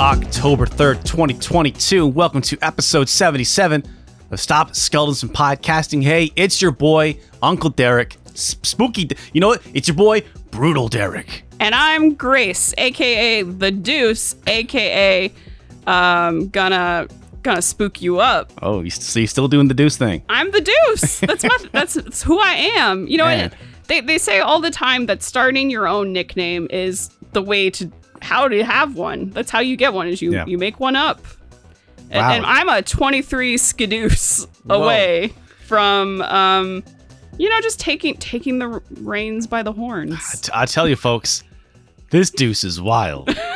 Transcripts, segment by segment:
October 3rd, 2022. Welcome to episode 77 of Stop Skeletons and Podcasting. Hey, it's your boy, Uncle Derek. Spooky. You know what? It's your boy, Brutal Derek. And I'm Grace, aka the Deuce, aka um gonna gonna spook you up. Oh, you, so you're still doing the deuce thing? I'm the Deuce. That's my that's, that's who I am. You know, they they say all the time that starting your own nickname is the way to how to have one. That's how you get one. Is you Yeah. you make one up. And, Wow. and I'm a 23 skidooce away from um you know just taking taking the reins by the horns. T- I tell you, folks, this deuce is wild.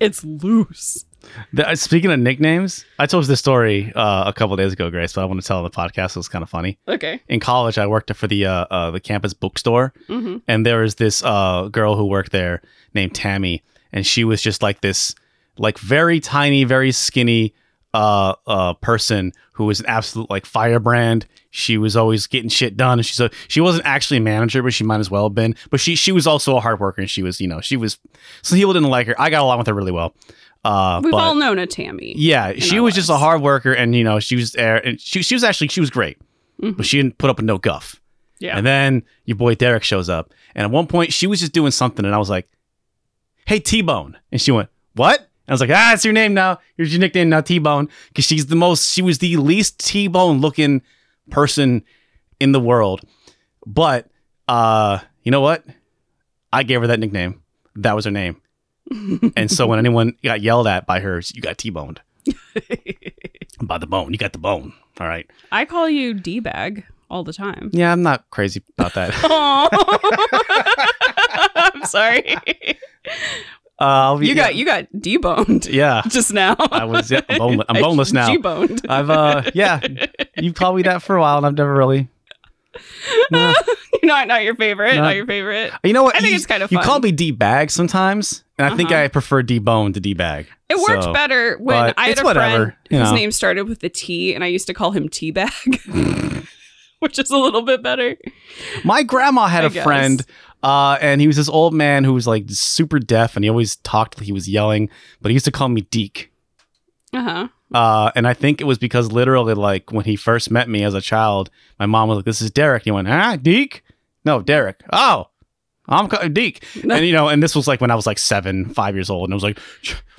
It's loose. The- uh, speaking of nicknames, I told you this story uh, a couple days ago, Grace, but I want to tell on the podcast. It was kind of funny. Okay. in college, I worked for the uh, uh, the campus bookstore, Mhm. and there was this uh, girl who worked there named Tammy, and she was just like this, like very tiny, very skinny uh, uh, person who was an absolute like firebrand. She was always getting shit done, and she's a, she wasn't actually a manager, but she might as well have been. But she she was also a hard worker, and she was you know she was some people didn't like her. I got along with her really well. Uh, We've but- all known a Tammy. yeah, she was just a hard worker, and you know she was there, and she she was actually she was great, Mhm. but she didn't put up with no guff. Yeah. And then your boy Derek shows up, and at one point she was just doing something, and I was like, "Hey T Bone," and she went, "What?" And I was like, "Ah, it's your name now. Here's your nickname now, T Bone," because she's the most. She was the least T Bone looking person in the world, but uh, you know what? I gave her that nickname. That was her name. And so when anyone got yelled at by her, you got T-boned by the bone. You got the bone. All right. I call you D bag all the time. Yeah, I'm not crazy about that. I'm sorry. Uh, I'll be, You got you got deboned yeah. just now. I was yeah, I'm, boneless, I'm boneless now. G-boned. I've uh yeah. You called me that for a while, and I've never really. No. not not your favorite. No. Not your favorite. You know what? I think You- it's kind of funny. You call me D bag sometimes, and I think Uh-huh. I prefer D bone to D bag. It worked So- better when I had a whatever, friend you whose know. name started with the T, and I used to call him Teabag, which is a little bit better. My grandma had I a guess. friend, uh, and he was this old man who was like super deaf, and he always talked. He was yelling, but he used to call me Deke. Uh huh. Uh, and I think it was because literally, like when he first met me as a child, my mom was like, "This is Derek." He went, "Ah, Deke? No, Derek. Oh, I'm Deke." and you know, and this was like when I was like seven, five years old, and I was like,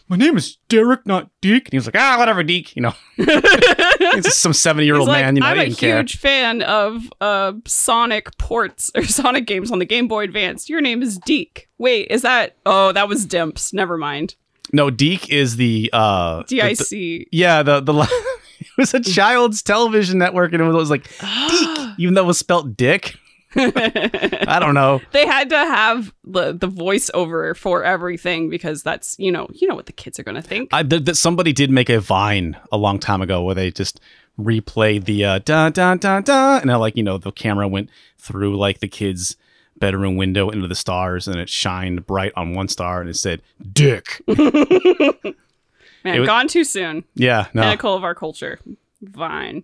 "My name is Derek, not Deke." And he was like, "Ah, whatever, Deke." You know, he's just some seventy-year-old like, man. You know, I'm I a care. huge fan of uh, Sonic ports or Sonic games on the Game Boy Advance. Your name is Deke. Wait, is that? Oh, that was Dimps. Never mind. No, Deke is the uh, D the- the- Yeah, the the it was a child's television network, and it was like Deke, even though it was spelt Dick. I don't know. they had to have the the voiceover for everything because that's you know you know what the kids are gonna think. I th- that somebody did make a Vine a long time ago where they just replayed the uh, dun dun dun dun, and then, like you know the camera went through like the kid's bedroom window into the stars, and it shined bright on one star, and it said Dick. Man, was- gone too soon. yeah, no. Pinnacle of our culture. Vine.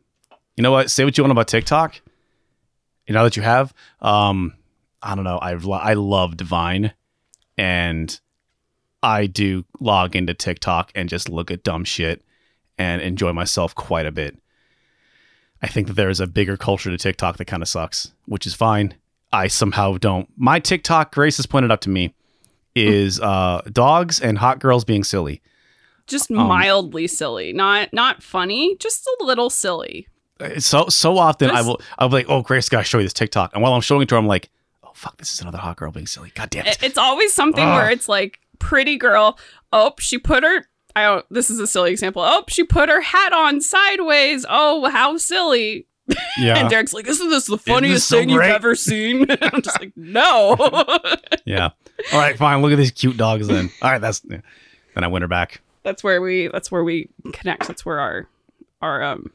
You know what? Say what you want about TikTok. You know that you have. Um, I don't know. I've I love Divine, and I do log into TikTok and just look at dumb shit and enjoy myself quite a bit. I think that there is a bigger culture to TikTok that kind of sucks, which is fine. I somehow don't. My TikTok, Grace has pointed out to me, is uh, dogs and hot girls being silly. Just Um, mildly silly. Not not funny, just a little silly. So so often I will I'll be like, oh Grace, gotta show you this TikTok, and while I'm showing it to her, I'm like, oh fuck, this is another hot girl being silly. God damn It- it. It's always something Ugh. where it's like pretty girl. Oh, she put her I don't this is a silly example. Oh, she put her hat on sideways. Oh, how silly. Yeah. And Derek's like, Isn't this the funniest so thing you've ever seen? I'm just like, no. yeah. All right, fine. Look at these cute dogs. Then, all right, that's then I win her back. that's where we that's where we connect. That's where our our um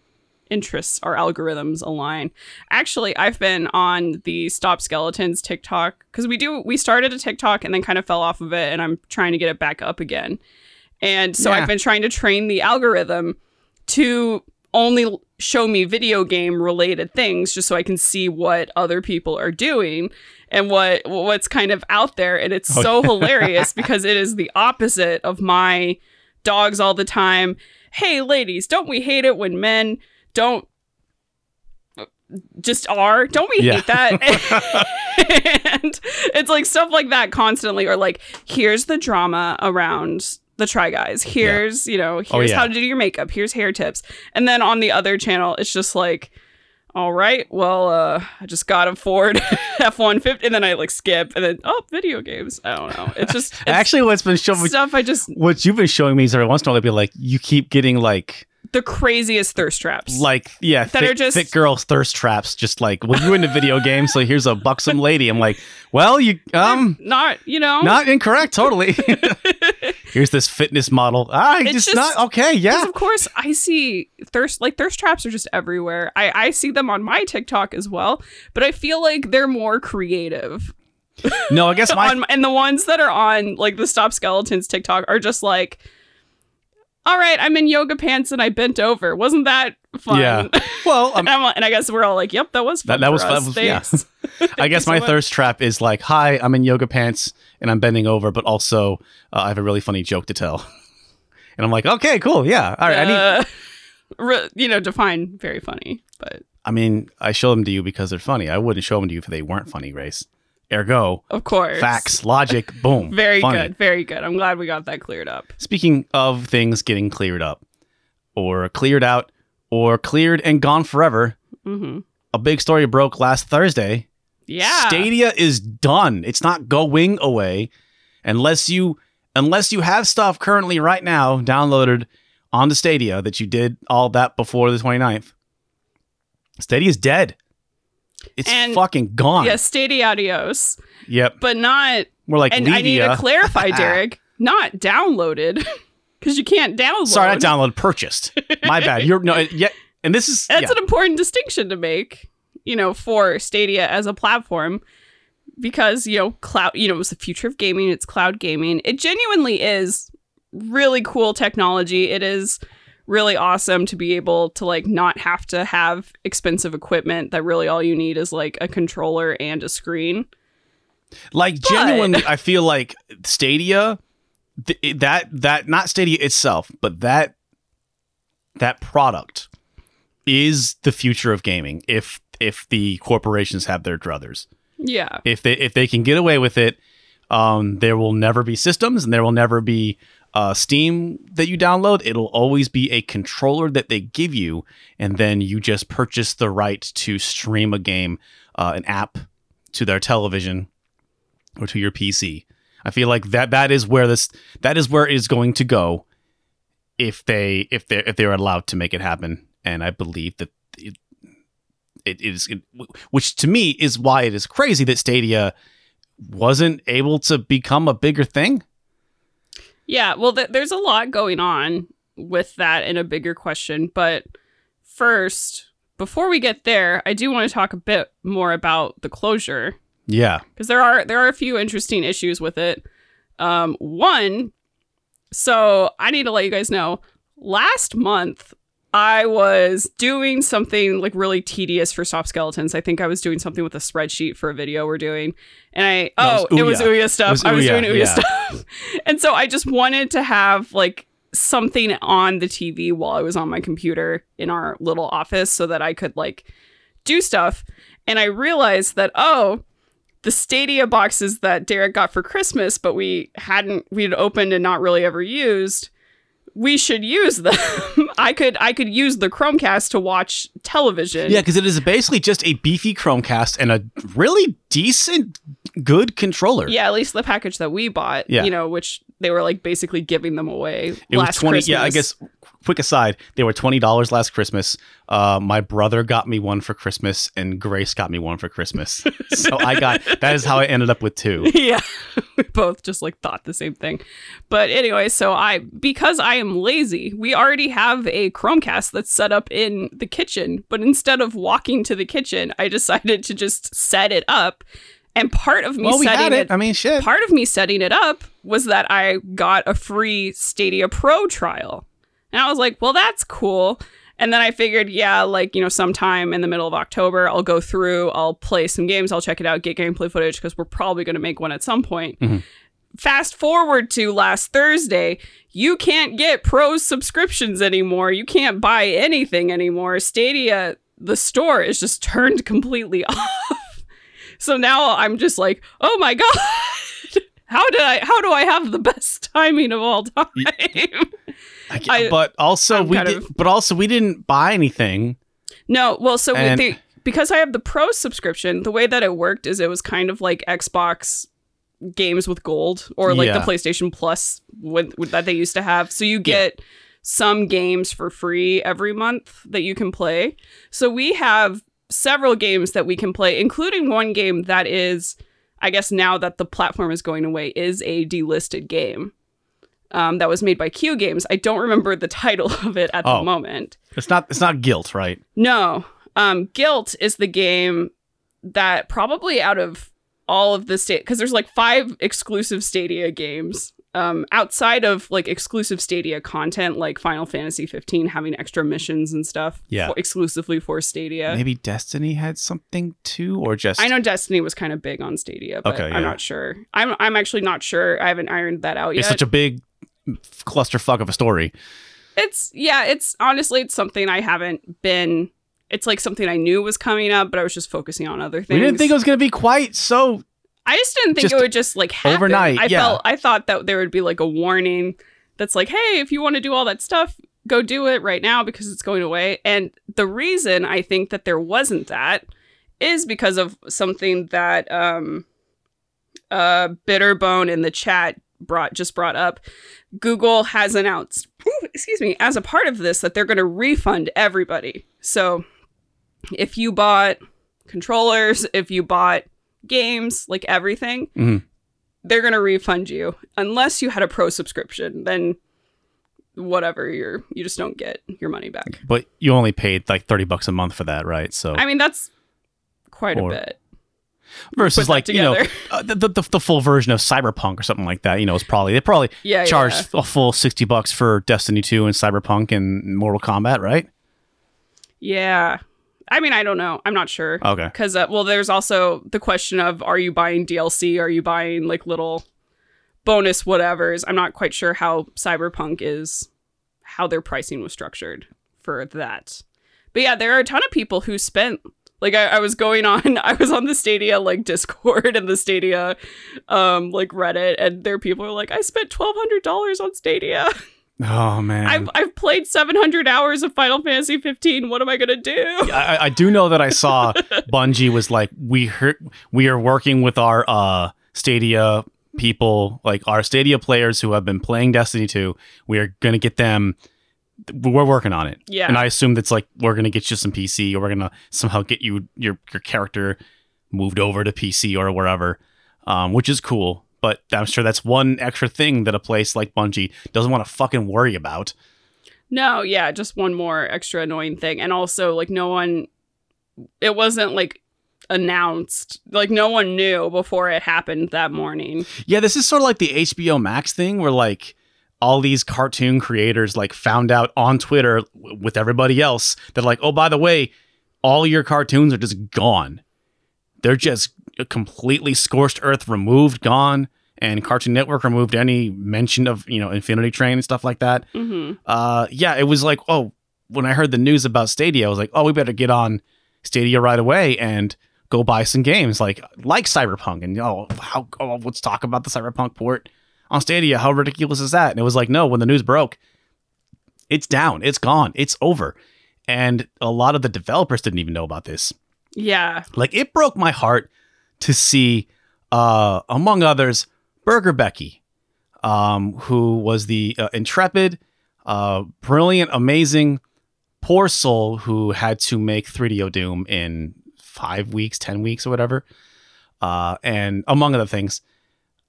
interests, our algorithms align. Actually, I've been on the Stop Skeletons TikTok because we do we started a TikTok and then kind of fell off of it, and I'm trying to get it back up again. And so Yeah. I've been trying to train the algorithm to only show me video game related things just so I can see what other people are doing and what what's kind of out there and it's Oh, so hilarious because it is the opposite of my dogs all the time. Hey, ladies, don't we hate it when men don't just are? Don't we Yeah. hate that? and it's like stuff like that constantly, or like, here's the drama around the Try Guys. Here's, you know, here's Oh, yeah. how to do your makeup. Here's hair tips. And then on the other channel, it's just like, all right, well, uh, I just got a Ford F one fifty, and then I like skip, and then oh, video games. I don't know. It's just it's Actually, what's been showing stuff. I just what you've been showing me is every once in a while they'll be like, you keep getting like the craziest thirst traps. like yeah, That thick, are just- thick girls thirst traps. Just like well, you're into video games, so here's a buxom lady. I'm like, well, you um. not you know Not incorrect, totally. Here's this fitness model. Ah, It's just, just- not okay. Yeah, of course I see thirst like thirst traps are just everywhere. I I see them on my TikTok as well, but I feel like they're more creative. no, I guess my on and the ones that are on like the Stop Skeletons TikTok are just like, all right, I'm in yoga pants and I bent over. Wasn't that fun? Yeah. well, um, and, I'm, and I guess we're all like, yep, that was fun. that, that was us. yeah. Thanks. I guess so my much. thirst trap is like, hi, I'm in yoga pants and I'm bending over, but also uh, I have a really funny joke to tell. And I'm like, okay, cool, yeah, all right. I need. Uh, re- you know, define very funny, but I mean, I show them to you because they're funny. I wouldn't show them to you if they weren't funny, Grace. Ergo, of course, facts, logic, boom. Very funny. good, very good. I'm glad we got that cleared up. Speaking of things getting cleared up, or cleared out, or cleared and gone forever, hmm a big story broke last Thursday. Yeah, Stadia is done. It's not going away unless you unless you have stuff currently right now downloaded onto Stadia that you did all that before the 29th. Stadia is dead. It's And- fucking gone. yeah, Stadia adios, Yep. but not. We're like And I need to clarify, Derek, not downloaded, because you can't download. Sorry, not download, purchased. My bad. You're no yeah, and this is That's yeah. an important distinction to make, you know, for Stadia as a platform because, you know, cloud, you know, it's the future of gaming, it's cloud gaming. It genuinely is really cool technology. It is really awesome to be able to like not have to have expensive equipment that really all you need is like a controller and a screen. like But- genuinely I feel like Stadia th- that that not Stadia itself, but that that product is the future of gaming if if the corporations have their druthers. Yeah. If they if they can get away with it, um, there will never be systems and there will never be uh, Steam that you download. It'll always be a controller that they give you, and then you just purchase the right to stream a game, uh, an app to their television or to your PC. I feel like that that is where this that is where it is going to go if they if they if they're allowed to make it happen. And I believe that it, it is it, which to me is why it is crazy that Stadia wasn't able to become a bigger thing. Yeah, well, th- there's a lot going on with that in a bigger question. But first, before we get there, I do want to talk a bit more about the closure Yeah. because there are there are a few interesting issues with it. Um, one, so I need to let you guys know. Last month, I was doing something like really tedious for Stop Skeletons. I think I was doing something with a spreadsheet for a video we're doing, and I No, oh, it it was was Ouya. Ouya stuff. It was I was Ouya, doing Ouya yeah. stuff, and so I just wanted to have like something on the TV while I was on my computer in our little office so that I could like do stuff. And I realized that oh, the Stadia boxes that Derek got for Christmas, but we hadn't we'd opened and not really ever used. We should use them. I could I could use the Chromecast to watch television. Yeah, because it is basically just a beefy Chromecast and a really decent, good controller. Yeah, at least the package that we bought. Yeah. You know, which they were like basically giving them away. It was twenty. Yeah, I guess. Quick aside, they were twenty dollars last Christmas. Uh, my brother got me one for Christmas, and Grace got me one for Christmas. so I got that is how I ended up with two. yeah we both just like thought the same thing but anyway so i because i am lazy we already have a chromecast that's set up in the kitchen but instead of walking to the kitchen i decided to just set it up and part of me Well, we setting it, it. I mean, shit. part of me setting it up was that i got a free stadia pro trial and i was like well that's cool and then I figured, yeah, like, you know, sometime in the middle of October, I'll go through, I'll play some games, I'll check it out, get gameplay footage, because we're probably going to make one at some point. Mhm. fast forward to last Thursday, you can't get pro subscriptions anymore. You can't buy anything anymore. Stadia, the store is just turned completely off. so now I'm just like, oh my god. How did I how do I have the best timing of all time? I but also I'm we did, of- but also we didn't buy anything. No, well, so And- the because I have the pro subscription, the way that it worked is it was kind of like Xbox games with gold or like the PlayStation Plus with, with- that they used to have. So you get some games for free every month that you can play. So we have several games that we can play, including one game that is, I guess now that the platform is going away, is a delisted game. Um, that was made by Q Games. I don't remember the title of it at Oh. the moment. It's not it's not Gylt, right? No. Um, Gylt is the game that probably out of all of the state because there's like five exclusive Stadia games. Um, outside of like exclusive Stadia content, like Final Fantasy 15 having extra missions and stuff, Yeah. for- exclusively for Stadia. Maybe Destiny had something too, or just I know Destiny was kind of big on Stadia, but Okay, yeah. I'm not sure. I'm I'm actually not sure. I haven't ironed that out yet. it's such a big clusterfuck of a story. it's yeah it's honestly it's something i haven't been it's like something i knew was coming up but i was just focusing on other things We didn't think it was going to be quite so. i just didn't think just it would just like happen. overnight, i yeah. felt i thought that there would be like a warning that's like hey if you want to do all that stuff go do it right now because it's going away and the reason i think that there wasn't that is because of something that um uh bitterbone in the chat brought just brought up google has announced excuse me as a part of this that they're going to refund everybody so if you bought controllers if you bought games like everything Mhm. they're going to refund you unless you had a pro subscription then whatever you're you just don't get your money back But you only paid like thirty bucks a month for that, right? So i mean that's quite Or- a bit versus like you know uh, the, the the full version of Cyberpunk or something like that. You know, it's probably they probably yeah charged yeah. a full sixty bucks for Destiny two and Cyberpunk and Mortal Kombat, right? yeah i mean i don't know i'm not sure Okay. because uh, well there's also the question of are you buying dlc are you buying like little bonus whatevers i'm not quite sure how cyberpunk is how their pricing was structured for that but yeah there are a ton of people who spent like I, I was going on i was on the stadia like discord and the stadia um like reddit and there people are like i spent $1200 on stadia. Oh man. I've, I've played 700 hours of final fantasy 15 what am i gonna do? I, I do know that I saw Bungie was like we heard we are working with our uh Stadia people like our Stadia players who have been playing Destiny 2 we are going to get them we're working on it Yeah. and I assume that's like we're going to get you some PC or we're going to somehow get you your your character moved over to PC or wherever um which is cool but I'm sure that's one extra thing that a place like Bungie doesn't want to fucking worry about No, yeah, just one more extra annoying thing. And also, like, no one, it wasn't like announced. Like, no one knew before it happened that morning. Yeah, this is sort of like the HBO Max thing where like all these cartoon creators like found out on Twitter with everybody else that like, oh, by the way, all your cartoons are just gone. They're just completely scorched earth removed, gone. And Cartoon Network removed any mention of, you know, Infinity Train and stuff like that. hmm Uh yeah, it was like, oh, when I heard the news about Stadia, I was like, oh, we better get on Stadia right away and go buy some games like like Cyberpunk. And oh, how oh, let's talk about the Cyberpunk port on Stadia. How ridiculous is that? And it was like, no, when the news broke, it's down, it's gone, it's over. And a lot of the developers didn't even know about this. Yeah. Like it broke my heart to see, uh, among others, Burger Becky, um, who was the uh, intrepid, uh, brilliant, amazing, poor soul who had to make 3DO Doom in five weeks, ten weeks, or whatever, uh, and among other things.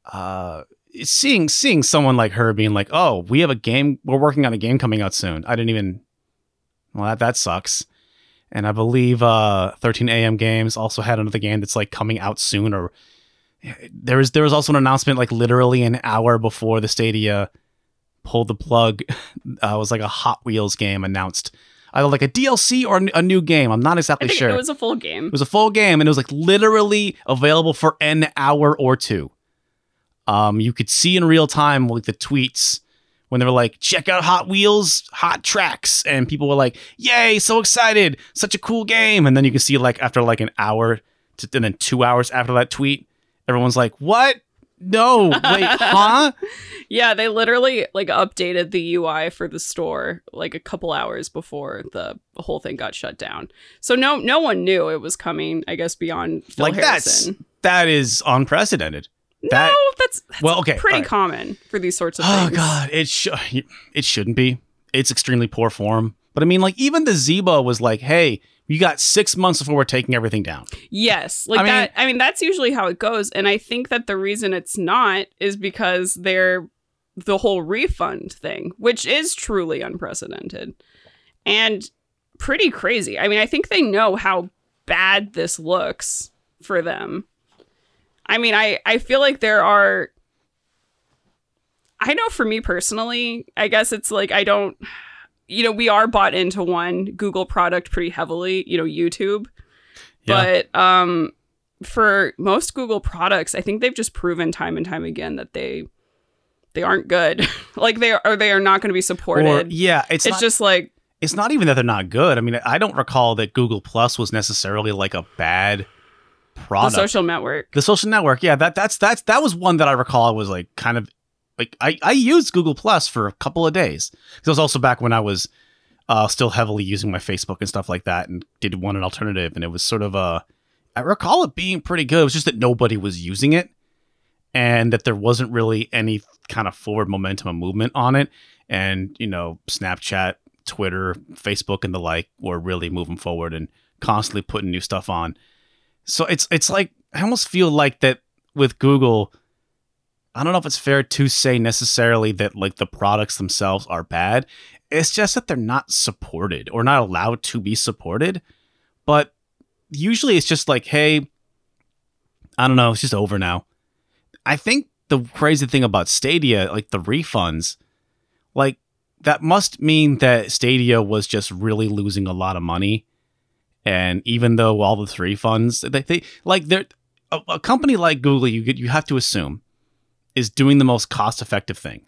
Uh, seeing seeing someone like her being like, "Oh, we have a game. We're working on a game coming out soon." I didn't even. Well, that that sucks. And I believe uh, 13 AM Games also had another game that's like coming out soon. Or there was there was also an announcement like literally an hour before the Stadia pulled the plug. Uh, it was like a Hot Wheels game announced, either like a DLC or a new game. I'm not I exactly think sure. it was a full game. It was a full game and it was like literally available for an hour or two. Um, you could see in real time like the tweets when they were like, check out Hot Wheels Hot Tracks. And people were like, yay, so excited. Such a cool game. And then you can see like after like an hour to, and then two hours after that tweet, everyone's like, what? No, wait, huh? Yeah, they literally like updated the UI for the store like a couple hours before the whole thing got shut down. So no no one knew it was coming, I guess beyond Phil like Harrison. that's that is unprecedented. That- no, that's, that's Well, okay, pretty alright. common for these sorts of Oh things. god, it should it shouldn't be. It's extremely poor form. But I mean, like even the Zeebo was like, "Hey, you got six months before we're taking everything down." Yes, like I mean- that. I mean, that's usually how it goes, and I think that the reason it's not is because they're the whole refund thing, which is truly unprecedented and pretty crazy. I mean, I think they know how bad this looks for them. I mean, I I feel like there are. I know for me personally, I guess it's like I don't. You know, we are bought into one Google product pretty heavily. You know, YouTube Yeah. but um for most google products i think they've just proven time and time again that they they aren't good like they are they are not going to be supported Or yeah, it's it's not, just like it's not even that they're not good. I mean, I don't recall that Google Plus was necessarily like a bad the social network the social network, yeah, that that's that's that was one that I recall was like kind of like I I used Google Plus for a couple of days. It was also back when I was uh, still heavily using my Facebook and stuff like that, and did want an alternative, and it was sort of a. I recall it being pretty good. It was just that nobody was using it, and that there wasn't really any kind of forward momentum or movement on it. And you know, Snapchat, Twitter, Facebook, and the like were really moving forward and constantly putting new stuff on. So it's it's like I almost feel like that with Google. I don't know if it's fair to say necessarily that like the products themselves are bad. It's just that they're not supported or not allowed to be supported. But usually it's just like, hey, I don't know, it's just over now. I think the crazy thing about Stadia, like the refunds, like that must mean that Stadia was just really losing a lot of money. And even though all the refunds, they, they like they're a, a company like Google, you you have to assume is doing the most cost effective thing.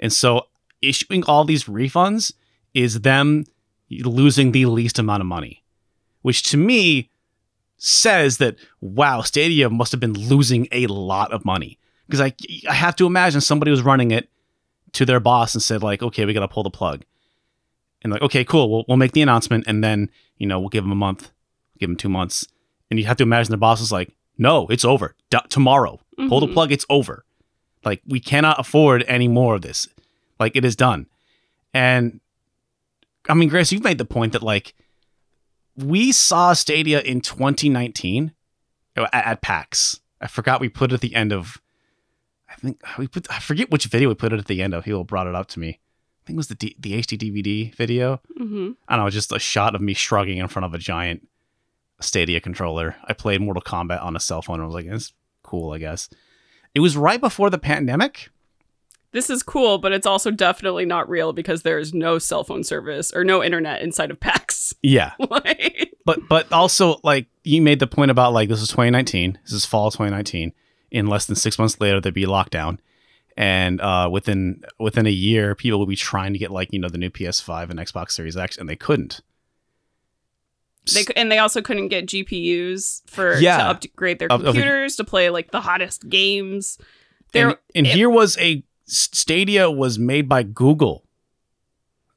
And so issuing all these refunds is them losing the least amount of money, which to me says that wow, Stadia must have been losing a lot of money because I I have to imagine somebody was running it to their boss and said like, okay, we got to pull the plug, and like, okay, cool, we'll we'll make the announcement and then you know we'll give them a month, give them two months, and you have to imagine their boss is like, no, it's over D- tomorrow, pull the Mhm. plug, it's over, like we cannot afford any more of this, like it is done, and I mean, Grace, you've made the point that like we saw Stadia in 2019 at, at PAX. I forgot we put it at the end of. I think we put. I forget which video we put it at the end of. People brought it up to me. I think it was the D, the HD DVD video. hmm I don't know, just a shot of me shrugging in front of a giant Stadia controller. I played Mortal Kombat on a cell phone and I was like, it's cool, I guess. It was right before the pandemic. this is cool but it's also definitely not real because there is no cell phone service or no internet inside of pax Yeah. like But but also like you made the point about like this is 2019. This is fall 2019. In less than six months later, there'd be lockdown, and uh, within within a year, people would be trying to get like you know the new PS5 and Xbox Series X, and they couldn't. they and they also couldn't get gpus for Yeah. to upgrade their Of- of the- computers to play like the hottest games and, there and it- here was a Stadia was made by Google.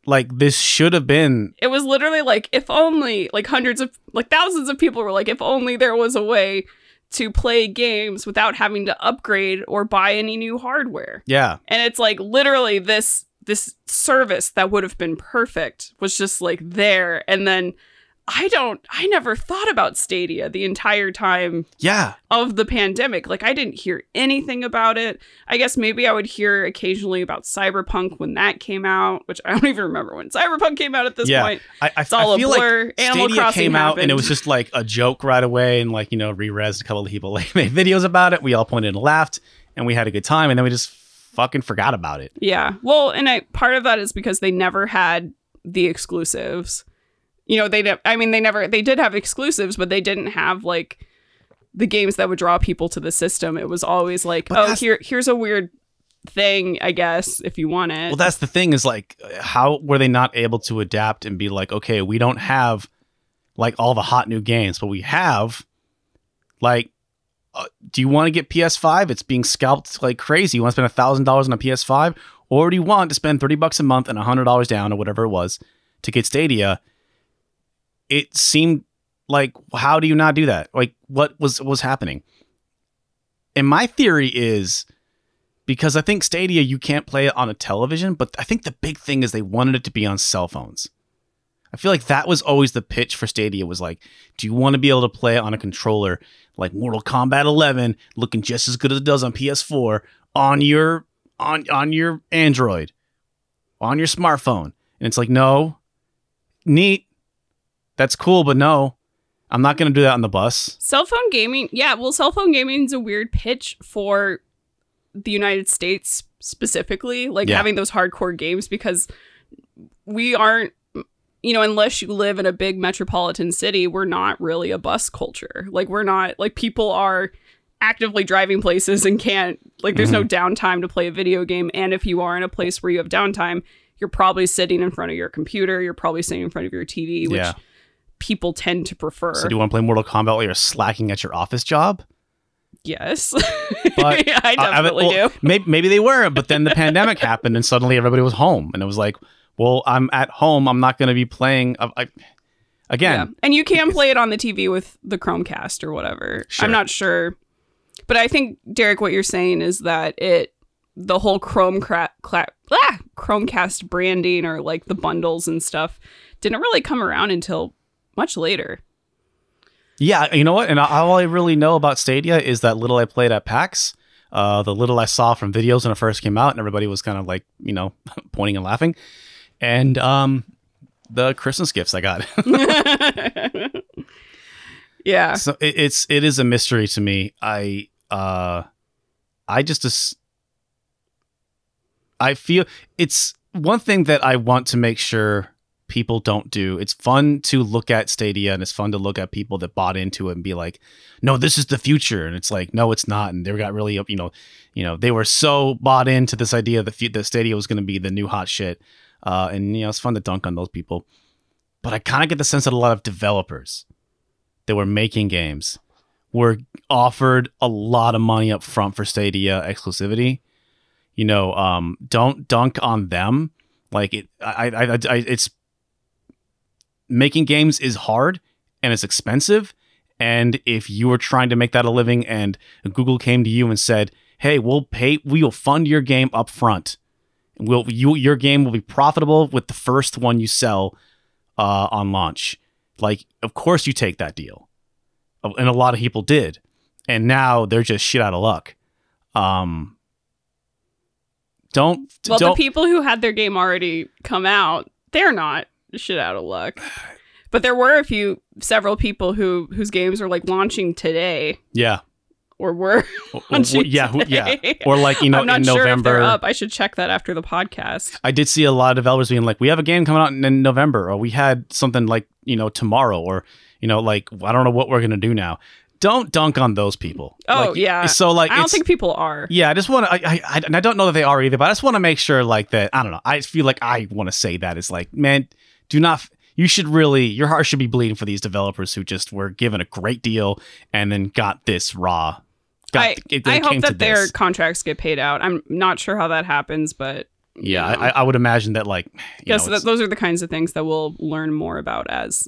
Like this should have been it was literally like if only like hundreds of like thousands of people were like if only there was a way to play games without having to upgrade or buy any new hardware. Yeah. And it's like literally this this service that would have been perfect was just like there. And then i don't i never thought about stadia the entire time yeah of the pandemic like i didn't hear anything about it i guess maybe i would hear occasionally about cyberpunk when that came out which i don't even remember when cyberpunk came out at this Yeah. point I, I, it's all I a feel blur like animal Stadia crossing came out and it was just like a joke right away, and like you know, re-res a couple of people like made videos about it. We all pointed and laughed, and we had a good time, and then we just fucking forgot about it. Yeah. Well, and I part of that is because they never had the exclusives. You know, they. I mean, they never. They did have exclusives, but they didn't have like the games that would draw people to the system. It was always like, But oh, here here's a weird thing, I guess, if you want it. Well, that's the thing is like, how were they not able to adapt and be like, okay, we don't have like all the hot new games, but we have like, uh, do you want to get PS5? It's being scalped like crazy. You want to spend a thousand dollars on a PS5, or do you want to spend thirty bucks a month and a hundred dollars down or whatever it was to get Stadia? It seemed like, how do you not do that? Like, what was was happening? And my theory is because I think Stadia you can't play it on a television, but I think the big thing is they wanted it to be on cell phones. I feel like that was always the pitch for Stadia was like, do you want to be able to play it on a controller like Mortal Kombat 11 looking just as good as it does on PS4 on your on on your Android on your smartphone? And it's like, no. Neat. That's cool, but no. I'm not going to do that on the bus. Cell phone gaming, yeah. Well, cell phone gaming is a weird pitch for the United States specifically, like Yeah. having those hardcore games because we aren't, you know, unless you live in a big metropolitan city, we're not really a bus culture. Like, we're not, like, people are actively driving places and can't, like, there's no mm-hmm. downtime to play a video game. And if you are in a place where you have downtime, you're probably sitting in front of your computer, you're probably sitting in front of your TV, which Yeah. People tend to prefer. So do you want to play Mortal Kombat while you're slacking at your office job? Yes. But I I- I- definitely well, do. Maybe, maybe they were, but then the pandemic happened and suddenly everybody was home. And it was like, well, I'm at home. I'm not going to be playing. I, I, again, Yeah. And you can play it on the TV with the Chromecast or whatever. Sure. I'm not sure. But I think, Derek, what you're saying is that it, the whole Chrome cra- cla- ah, Chromecast branding or like the bundles and stuff didn't really come around until much later. Yeah, you know what? And all I really know about Stadia is that little I played at PAX, uh, the little I saw from videos when it first came out, and everybody was kind of like, you know, pointing and laughing, and um, the Christmas gifts I got. yeah. so it, it's it is a mystery to me. I uh, I just as- I feel it's one thing that I want to make sure people don't do. It's fun to look at Stadia and it's fun to look at people that bought into it and be like, "No, this is the future." And it's like, "No, it's not." And they got really, you know, you know, they were so bought into this idea that that Stadia was going to be the new hot shit. Uh, and you know, it's fun to dunk on those people. But I kind of get the sense that a lot of developers that were making games were offered a lot of money up front for Stadia exclusivity. You know, um, don't dunk on them. Like it, I, I, I, it's making games is hard and it's expensive. And if you were trying to make that a living, and Google came to you and said, "Hey, we'll pay, we will fund your game up front. Will you, your game will be profitable with the first one you sell uh, on launch." Like, of course, you take that deal and a lot of people did and now they're just shit out of luck um don't Well, don't the people who had their game already come out, they're not shit out of luck. But there were a few, several people who whose games are like launching today yeah or were Or- or- launching yeah who- yeah or like you know I'm not in sure if november they're up. I should check that after the podcast. i did see a lot of developers being like we have a game coming out in, november or we had something like you know tomorrow or you know like i don't know what we're gonna do now don't dunk on those people Oh, Like, yeah. so like I don't think people are. Yeah, I just want to. I, I, I, and I don't know that they are either, but I just want to make sure, like that. I don't know. I feel like I want to say that it's like, man, do not. You should really. Your heart should be bleeding for these developers who just were given a great deal and then got this raw. Got, I, it- I hope that their contracts get paid out. I'm not sure how that happens, but Yeah. I, I would imagine that. Like, know, that, those are the kinds of things that we'll learn more about as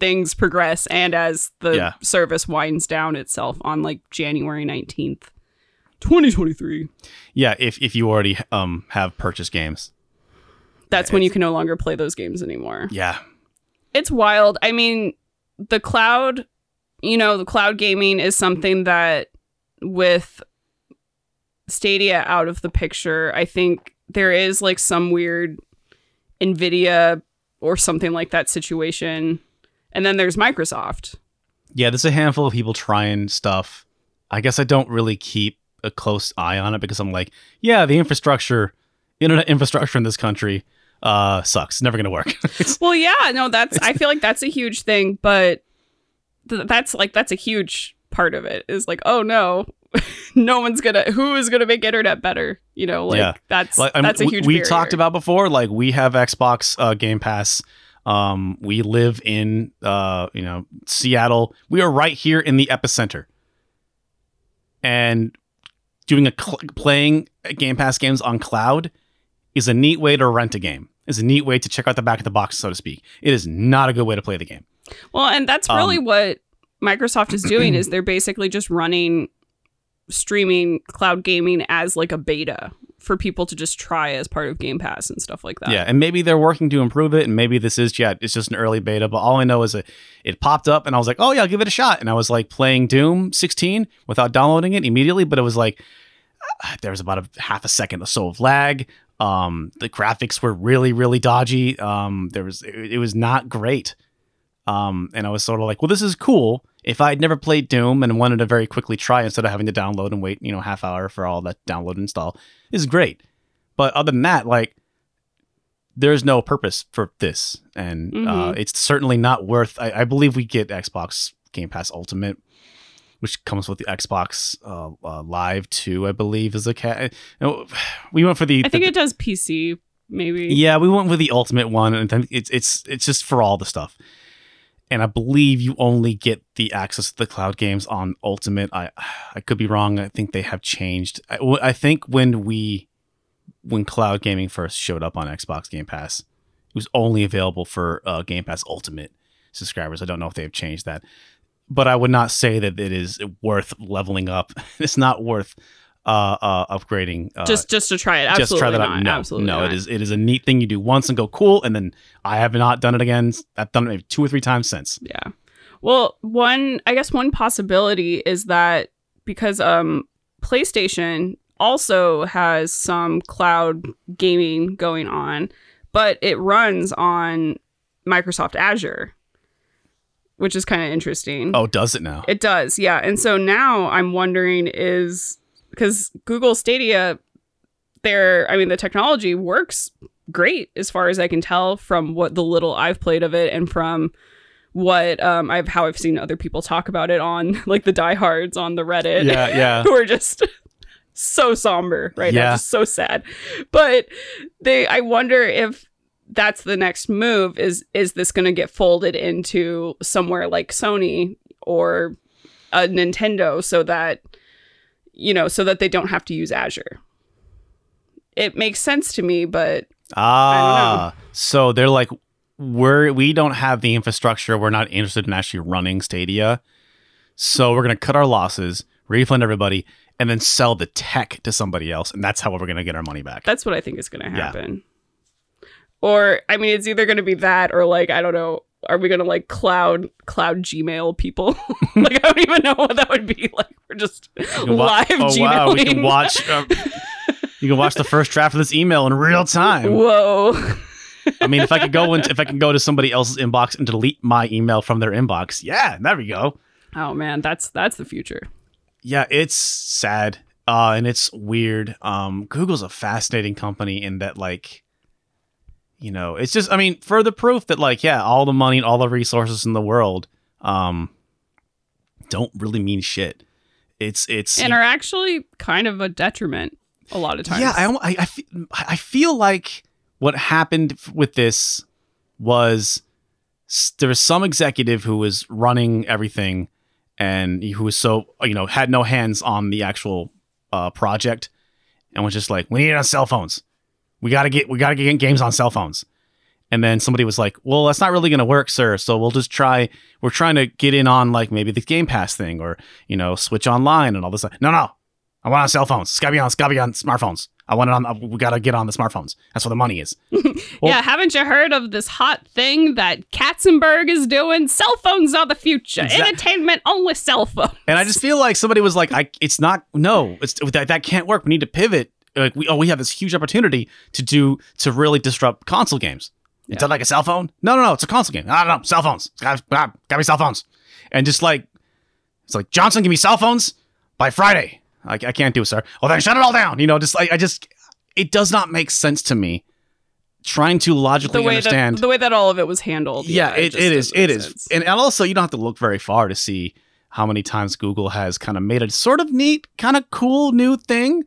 things progress and as the Yeah. service winds down itself on like January 19th, 2023. yeah. If if you already um have purchased games, That's when you can no longer play those games anymore. yeah, It's wild. I mean, the cloud, you know, the cloud gaming is something that with Stadia out of the picture, I think there is like some weird Nvidia or something like that situation. And then there's Microsoft. yeah. There's a handful of people trying stuff. I guess I don't really keep a close eye on it because I'm like, yeah, the infrastructure, internet infrastructure in this country, uh, sucks. Never gonna work. Well, yeah, no, that's I feel like that's a huge thing, but th- that's like that's a huge part of it is like, oh no, no one's gonna who is gonna make internet better? You know, like Yeah. that's Like, I mean, that's a huge. We, barrier. talked about before. Like we have Xbox uh, Game Pass. Um, we live in uh, you know Seattle. We are right here in the epicenter, and doing a cl- playing Game Pass games on cloud is a neat way to rent a game. Is a neat way to check out the back of the box, so to speak. It is not a good way to play the game. Well, and that's really Um, what Microsoft is doing is they're basically just running streaming cloud gaming as like a beta for people to just try as part of Game Pass and stuff like that. Yeah, and maybe they're working to improve it, and maybe this is yeah, it's just an early beta. But all I know is that it popped up, and I was like, oh yeah, I'll give it a shot. And I was like playing Doom 16 without downloading it immediately, but it was like uh, there was about a half a second or so of lag. Um, the graphics were really really dodgy. Um, there was it, it was not great. Um, and I was sort of like, well, this is cool. If I had never played Doom and wanted to very quickly try instead of having to download and wait, you know, half hour for all that download and install, this is great. But other than that, like there's no purpose for this, and uh, Mhm. it's certainly not worth. I, I believe we get Xbox Game Pass Ultimate, which comes with the Xbox uh, uh, Live too. I believe is a cat. You know, we went for the. I think the- it does PC maybe. yeah, we went with the Ultimate one, and then it's it's it's just for all the stuff. And I believe you only get the access to the cloud games on Ultimate. I I could be wrong. I think they have changed. I, I think when we when cloud gaming first showed up on Xbox Game Pass, it was only available for uh, Game Pass Ultimate subscribers. I don't know if they've changed that, but I would not say that it is worth leveling up. it's not worth uh, uh, upgrading. Uh, just just to try it. Absolutely just try that not. out. No, Absolutely no, not. it is it is a neat thing you do once and go cool, and then I have not done it again. I've done it maybe two or three times since. Yeah. Well, one I guess one possibility is that because um PlayStation also has some cloud gaming going on, but it runs on Microsoft Azure, which is kind of interesting. Oh, does it now? It does, yeah. And so now I'm wondering is because Google Stadia, there, I mean, the technology works great as far as I can tell from what the little I've played of it and from what um I've how I've seen other people talk about it on like the diehards on the Reddit yeah, yeah. who are just so somber right now, Yeah. just so sad. But they I wonder if that's the next move is is this going to get folded into somewhere like Sony or a Nintendo so that you know so that they don't have to use Azure. It makes sense to me, but Ah, so they're like, we're we don't have the infrastructure. We're not interested in actually running Stadia, so we're gonna cut our losses, refund everybody, and then sell the tech to somebody else, and that's how we're gonna get our money back. that's what I think is going to Yeah. Or I mean it's either going to be that or like I don't know are we going to like cloud cloud Gmail people? like I don't even know what that would be like. We're just can wa- live oh wow, we can watch. Uh, you can watch the first draft of this email in real time. Whoa. I mean, if I could go into if I can go to somebody else's inbox and delete my email from their inbox, yeah, there we go. Oh man, that's that's the future. Yeah, it's sad. Uh, and it's weird. Um, Google's a fascinating company in that, like, you know, it's just, I mean, further proof that, like, yeah, all the money and all the resources in the world, um, don't really mean shit. It's, it's, And are actually kind of a detriment a lot of times. yeah, I I I, fe- I feel like what happened with this was there was some executive who was running everything and who was so you know had no hands on the actual uh, project and was just like we need it on cell phones we gotta get we gotta get games on cell phones and then somebody was like well that's not really gonna work sir so we'll just try we're trying to get in on like maybe the game pass thing or you know switch online and all this no no i want on cell phones it's gotta be on it's gotta be on smartphones i want it on we gotta get on the smartphones that's where the money is well- yeah, haven't you heard of this hot thing that Katzenberg is doing? Cell phones are the future. Entertainment only cell phones. And I just feel like somebody was like, "I, it's not. No, it's that that can't work. We need to pivot. Like we, oh, we have this huge opportunity to do to really disrupt console games. Is that like a cell phone? No, no, no. It's a console game. I don't know. Cell phones. It's Got, got, got me cell phones. And just like, it's like Johnson, give me cell phones by Friday. I, I can't do it, sir. Well, then shut it all down. You know, just like I just, it does not make sense to me. Trying to logically the way understand that the way that all of it was handled. yeah, it, just it is doesn't it make is sense. and, and also you don't have to look very far to see how many times Google has kind of made a sort of neat, kind of cool new thing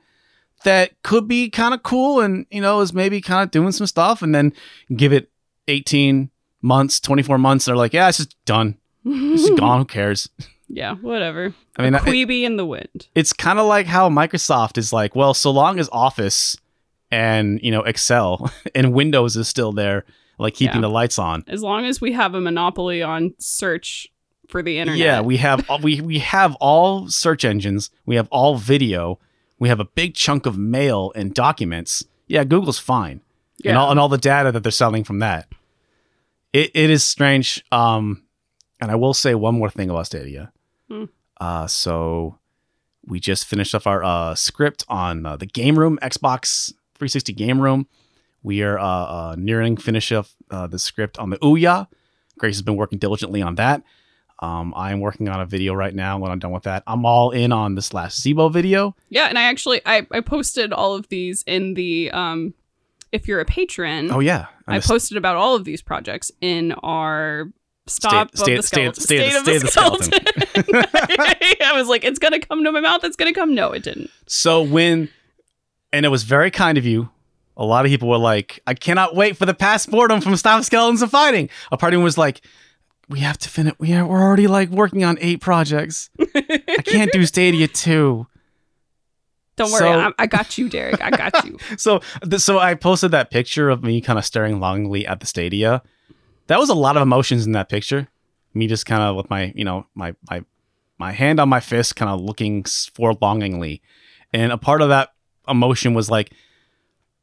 that could be kind of cool and, you know, is maybe kind of doing some stuff and then give it 18 months, 24 months. They're like, yeah, it's just done. It's just gone. Who cares? yeah, whatever. I mean, Quibi in the wind. it's kind of like how Microsoft is like, well, so long as Office and, you know, Excel and Windows is still there, like keeping Yeah. the lights on. As long as we have a monopoly on search for the internet. Yeah, we have we we have all search engines, we have all video, we have a big chunk of mail and documents. Yeah, Google's fine. Yeah. And all and all the data that they're selling from that. It it is strange. Um and I will say one more thing about Stadia. Hmm. Uh so we just finished up our uh script on uh, the game room Xbox 360 game room. We are uh, uh nearing finish of uh, the script on the Ouya. Grace has been working diligently on that. Um, I'm working on a video right now. When I'm done with that, I'm all in on this last Zeebo video. Yeah, and I actually I, I posted all of these in the um if you're a patron, Oh yeah, I the- posted about all of these projects in our stop State- of the state- skeleton. state- State state of the skeleton. I was like, it's gonna come to my mouth. It's gonna come. No, it didn't. So when, and it was very kind of you. A lot of people were like, "I cannot wait for the past passportum from Stop Skeletons of Fighting." A party was like, "We have to finish. We are, we're already like working on eight projects. I can't do Stadia two. Don't worry, So- I, I got you, Derek. I got you. So, th- so I posted that picture of me kind of staring longingly at the Stadia. That was a lot of emotions in that picture. Me just kind of with my, you know, my my my hand on my fist, kind of looking for longingly, and a part of that emotion was like,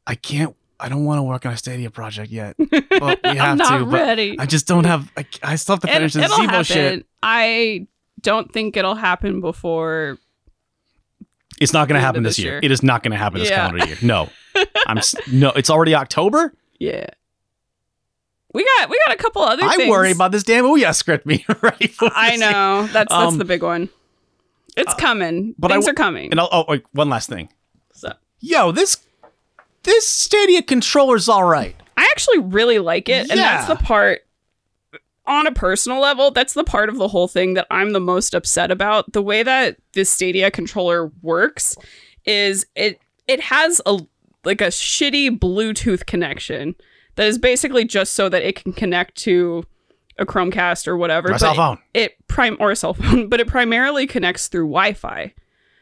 I can't, I don't want to work on a Stadia project yet, but we have I'm not to. But ready. I just don't have. I, I still have to finish It, this it'll Zeebo shit. I don't think it'll happen before. It's not going to happen this this year. year. It is not going to happen this Yeah. calendar year. No, I'm no. It's already October. Yeah. We got we got a couple other I things. worry about this damn Ouya script me right. I this year. know. That's that's Um, uh, the big one. It's coming. but I Things w- are coming. And I'll, oh, wait, one last thing. So- Yo, this this Stadia controller's all right. I actually really like it, and that's the part on a personal level, that's the part of the whole thing that I'm the most upset about. The way that this Stadia controller works is it it has a like a shitty Bluetooth connection that is basically just so that it can connect to a Chromecast or whatever. My but cell phone. It prime or a cell phone, but it primarily connects through Wi-Fi.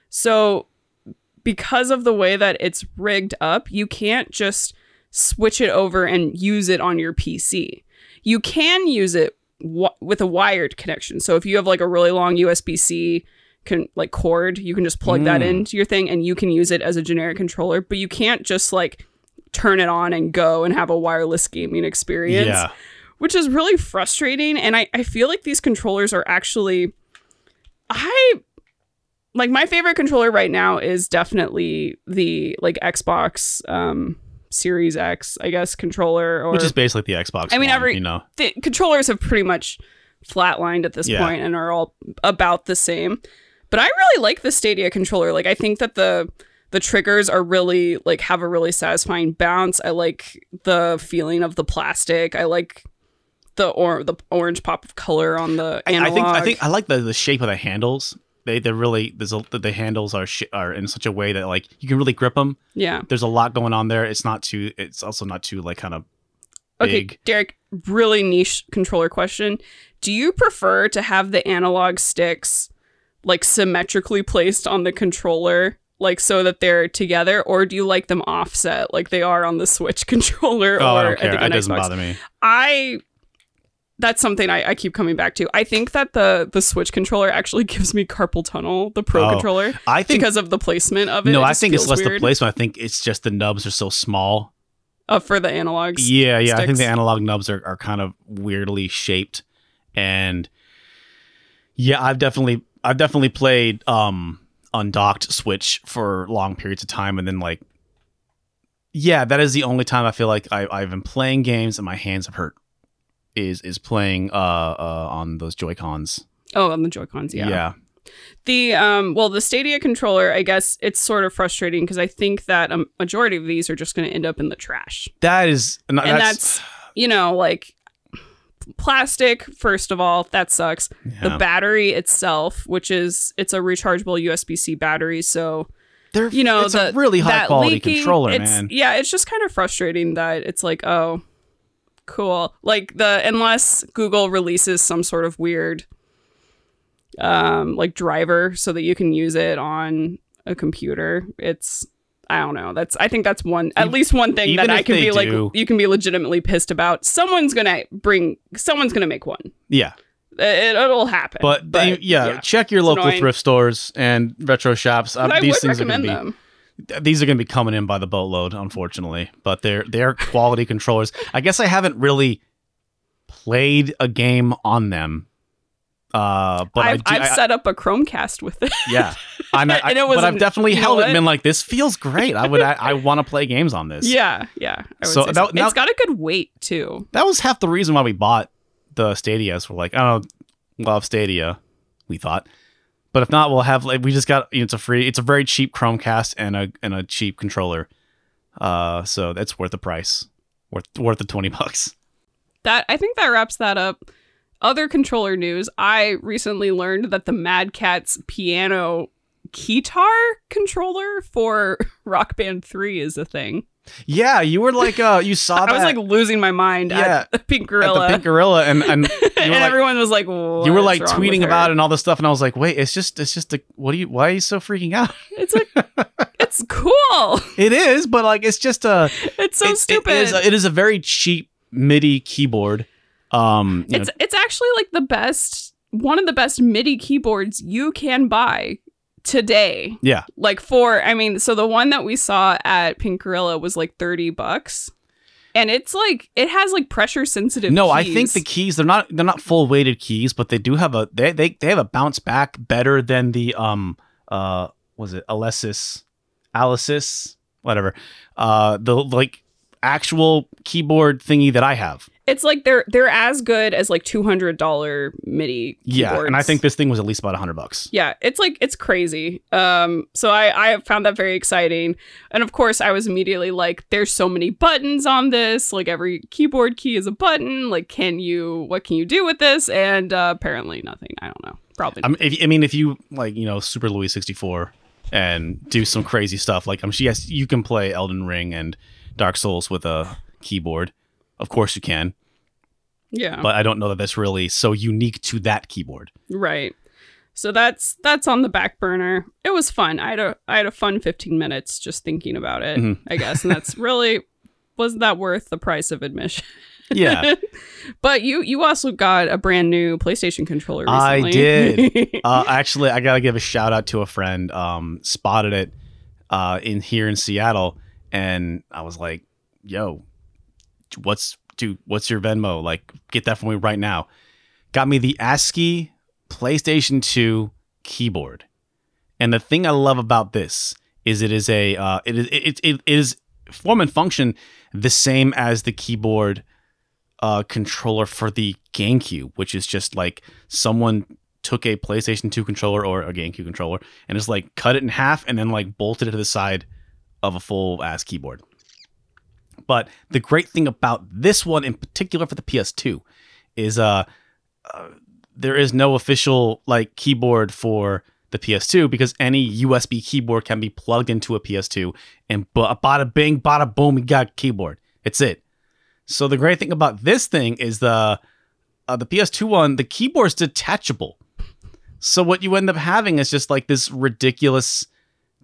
So because of the way that it's rigged up, you can't just switch it over and use it on your PC. You can use it w- with a wired connection. So if you have like a really long USB C can like cord, you can just plug that Mm. into your thing and you can use it as a generic controller, but you can't just like turn it on and go and have a wireless gaming experience Yeah. which is really frustrating. And I, I feel like these controllers are actually, I like my favorite controller right now is definitely the like Xbox um, Series X, I guess, controller. Or Which is basically the Xbox. I mean, One, every- you know. the controllers have pretty much flatlined at this Yeah. point and are all about the same. But I really like the Stadia controller. Like I think that the the triggers are really like have a really satisfying bounce. I like the feeling of the plastic. I like the or the orange pop of color on the I, I think I think I like the, the shape of the handles. They they're really there's a, the handles are sh- are in such a way that like you can really grip them. yeah. There's a lot going on there. It's not too. It's also not too like kind of Okay, big. Derek, really niche controller question. Do you prefer to have the analog sticks like symmetrically placed on the controller, like so that they're together, or do you like them offset like they are on the Switch controller Oh, or I don't care. It doesn't Xbox? bother me. I that's something I, I keep coming back to. I think that the the Switch controller actually gives me carpal tunnel, the Pro Oh, controller, I think because of the placement of it. no. It I think it's less the placement. I think it's just the nubs are so small. uh, for the analogs. Yeah, yeah. I think the analog nubs are, are kind of weirdly shaped, and yeah, I've definitely I've definitely played um undocked Switch for long periods of time, and then like, yeah, that is the only time I feel like I, I've been playing games and my hands have hurt. Is is playing uh uh on those Joy Cons? Oh, on the Joy Cons, yeah. yeah. The um well the Stadia controller, I guess it's sort of frustrating because I think that a majority of these are just going to end up in the trash. That is, and And that's, you know, like plastic. First of all, that sucks. The battery itself, which is it's a rechargeable USB C battery, so They're, you know it's the a really high quality leaking, controller, it's, man. Yeah, it's just kind of frustrating that it's like, oh, cool. Like the unless Google releases some sort of weird um like driver so that you can use it on a computer, it's I don't know. That's I think that's one at least one thing even that I can be like you can be legitimately pissed about. Someone's gonna bring someone's gonna make one. Yeah, It, it'll happen. but, they, yeah, check your local annoying. thrift stores and retro shops. But I these would things are to be them. These are going to be coming in by the boatload, unfortunately. But they're they're quality controllers. I guess I haven't really played a game on them. Uh, but I I've, I- set up a Chromecast with it. yeah, I'm, I, And it was but I've definitely held it and been like, this feels great. I would I, I want to play games on this. yeah, yeah. I would So that- now- it's got a good weight too. that was half the reason why we bought the Stadias. We're like, oh, love Stadia. We thought, but if not, we'll have like we just got you know, it's a free, it's a very cheap Chromecast and a and a cheap controller. Uh, so that's worth the price, worth worth the twenty bucks. That I think that wraps that up. Other controller news. I recently learned that the Mad Catz piano keytar controller for Rock Band 3 is a thing. Yeah, you were like, uh, you saw that I was like losing my mind Yeah, at the Pink at Gorilla. the Pink Gorilla, and and you and like, everyone was like, you were like "What's wrong with tweeting about it and all this stuff, and I was like, wait, it's just it's just a what do you why are you so freaking out? It's like it's cool. It is, but like it's just a It's so it- stupid. It is, a, it is a very cheap MIDI keyboard. Um, you know, it's it's actually like the best one of the best MIDI keyboards you can buy today. yeah, Like for I mean, so the one that we saw at Pink Gorilla was like 30 bucks. And it's like it has like pressure sensitive no, I think the keys they're not they're not full weighted keys, but they do have a they they they have a bounce back better than the um uh was it Alesis Alicis whatever uh the like actual keyboard thingy that I have. It's like they're they're as good as like $200 MIDI Yeah, and I think this thing was at least about a hundred bucks. yeah it's like it's crazy. Um so i i found that very exciting. And of course i was immediately like there's so many buttons on this. Like every keyboard key is a button. Like can you what can you do with this? And uh, apparently nothing. I don't know. Probably if, I mean, if you like, you know, Super Louis 64 and do some crazy stuff, like I'm sure, yes, you can play Elden Ring and Dark Souls with a keyboard. Of course you can, yeah but I don't know that that's really so unique to that keyboard. right so that's that's on the back burner it was fun i had a i had a fun 15 minutes just thinking about it Mhm. i guess and that's really wasn't that worth the price of admission Yeah, but you you also got a brand new PlayStation controller I recently. did. uh, actually, I gotta give a shout out to a friend. Um, spotted it uh, in here in Seattle, and I was like, "Yo, what's dude? What's your Venmo? Like, get that for me right now." Got me the ASCII PlayStation 2 keyboard, and the thing I love about this is it is a uh, it is it, it, it is form and function the same as the keyboard uh, controller for the GameCube, which is just like someone took a PlayStation 2 controller or a GameCube controller and just like cut it in half and then like bolted it to the side of a full ass keyboard. But the great thing about this one in particular for the PS2 is uh, uh there is no official like keyboard for the PS2 because any USB keyboard can be plugged into a PS2 and b- bada bing bada boom you got keyboard. It's it. So the great thing about this thing is the uh, the PS2 one, the keyboard's detachable. So what you end up having is just like this ridiculous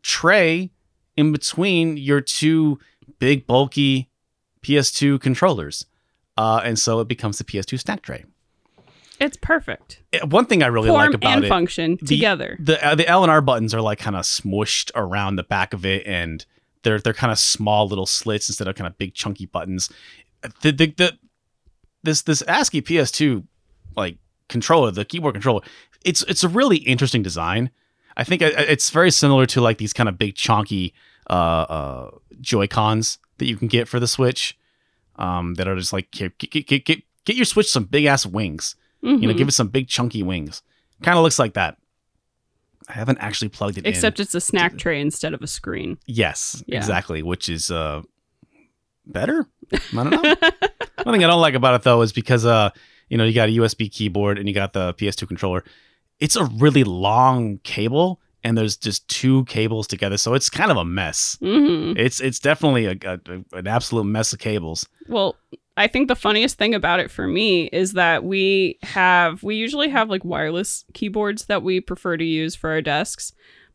tray in between your two big bulky PS2 controllers. Uh, and so it becomes the PS2 snack tray. It's perfect. Uh, One thing I really Form like about and it, function the- together. the uh, the L and R buttons are like kind of smushed around the back of it, and they're they're kind of small little slits instead of kind of big chunky buttons. The the, the this this ASCII PS2 like controller, the keyboard controller, it's it's a really interesting design. I think it's very similar to like these kind of big chunky uh, uh, Joy Cons that you can get for the Switch, um, that are just like get get, get, get, get your Switch some big ass wings. You know, Mhm. give it some big chunky wings. Kind of looks like that. I haven't actually plugged it in. Except it's a snack tray instead of a screen. Yes, Yeah. exactly, which is uh better. I don't know. One thing I don't like about it though is because uh you know, you got a USB keyboard and you got the PS2 controller. It's a really long cable and there's just two cables together, so it's kind of a mess. hmm It's it's definitely a, a, an absolute mess of cables. Well, I think the funniest thing about it for me is that we have we usually have like wireless keyboards that we prefer to use for our desks,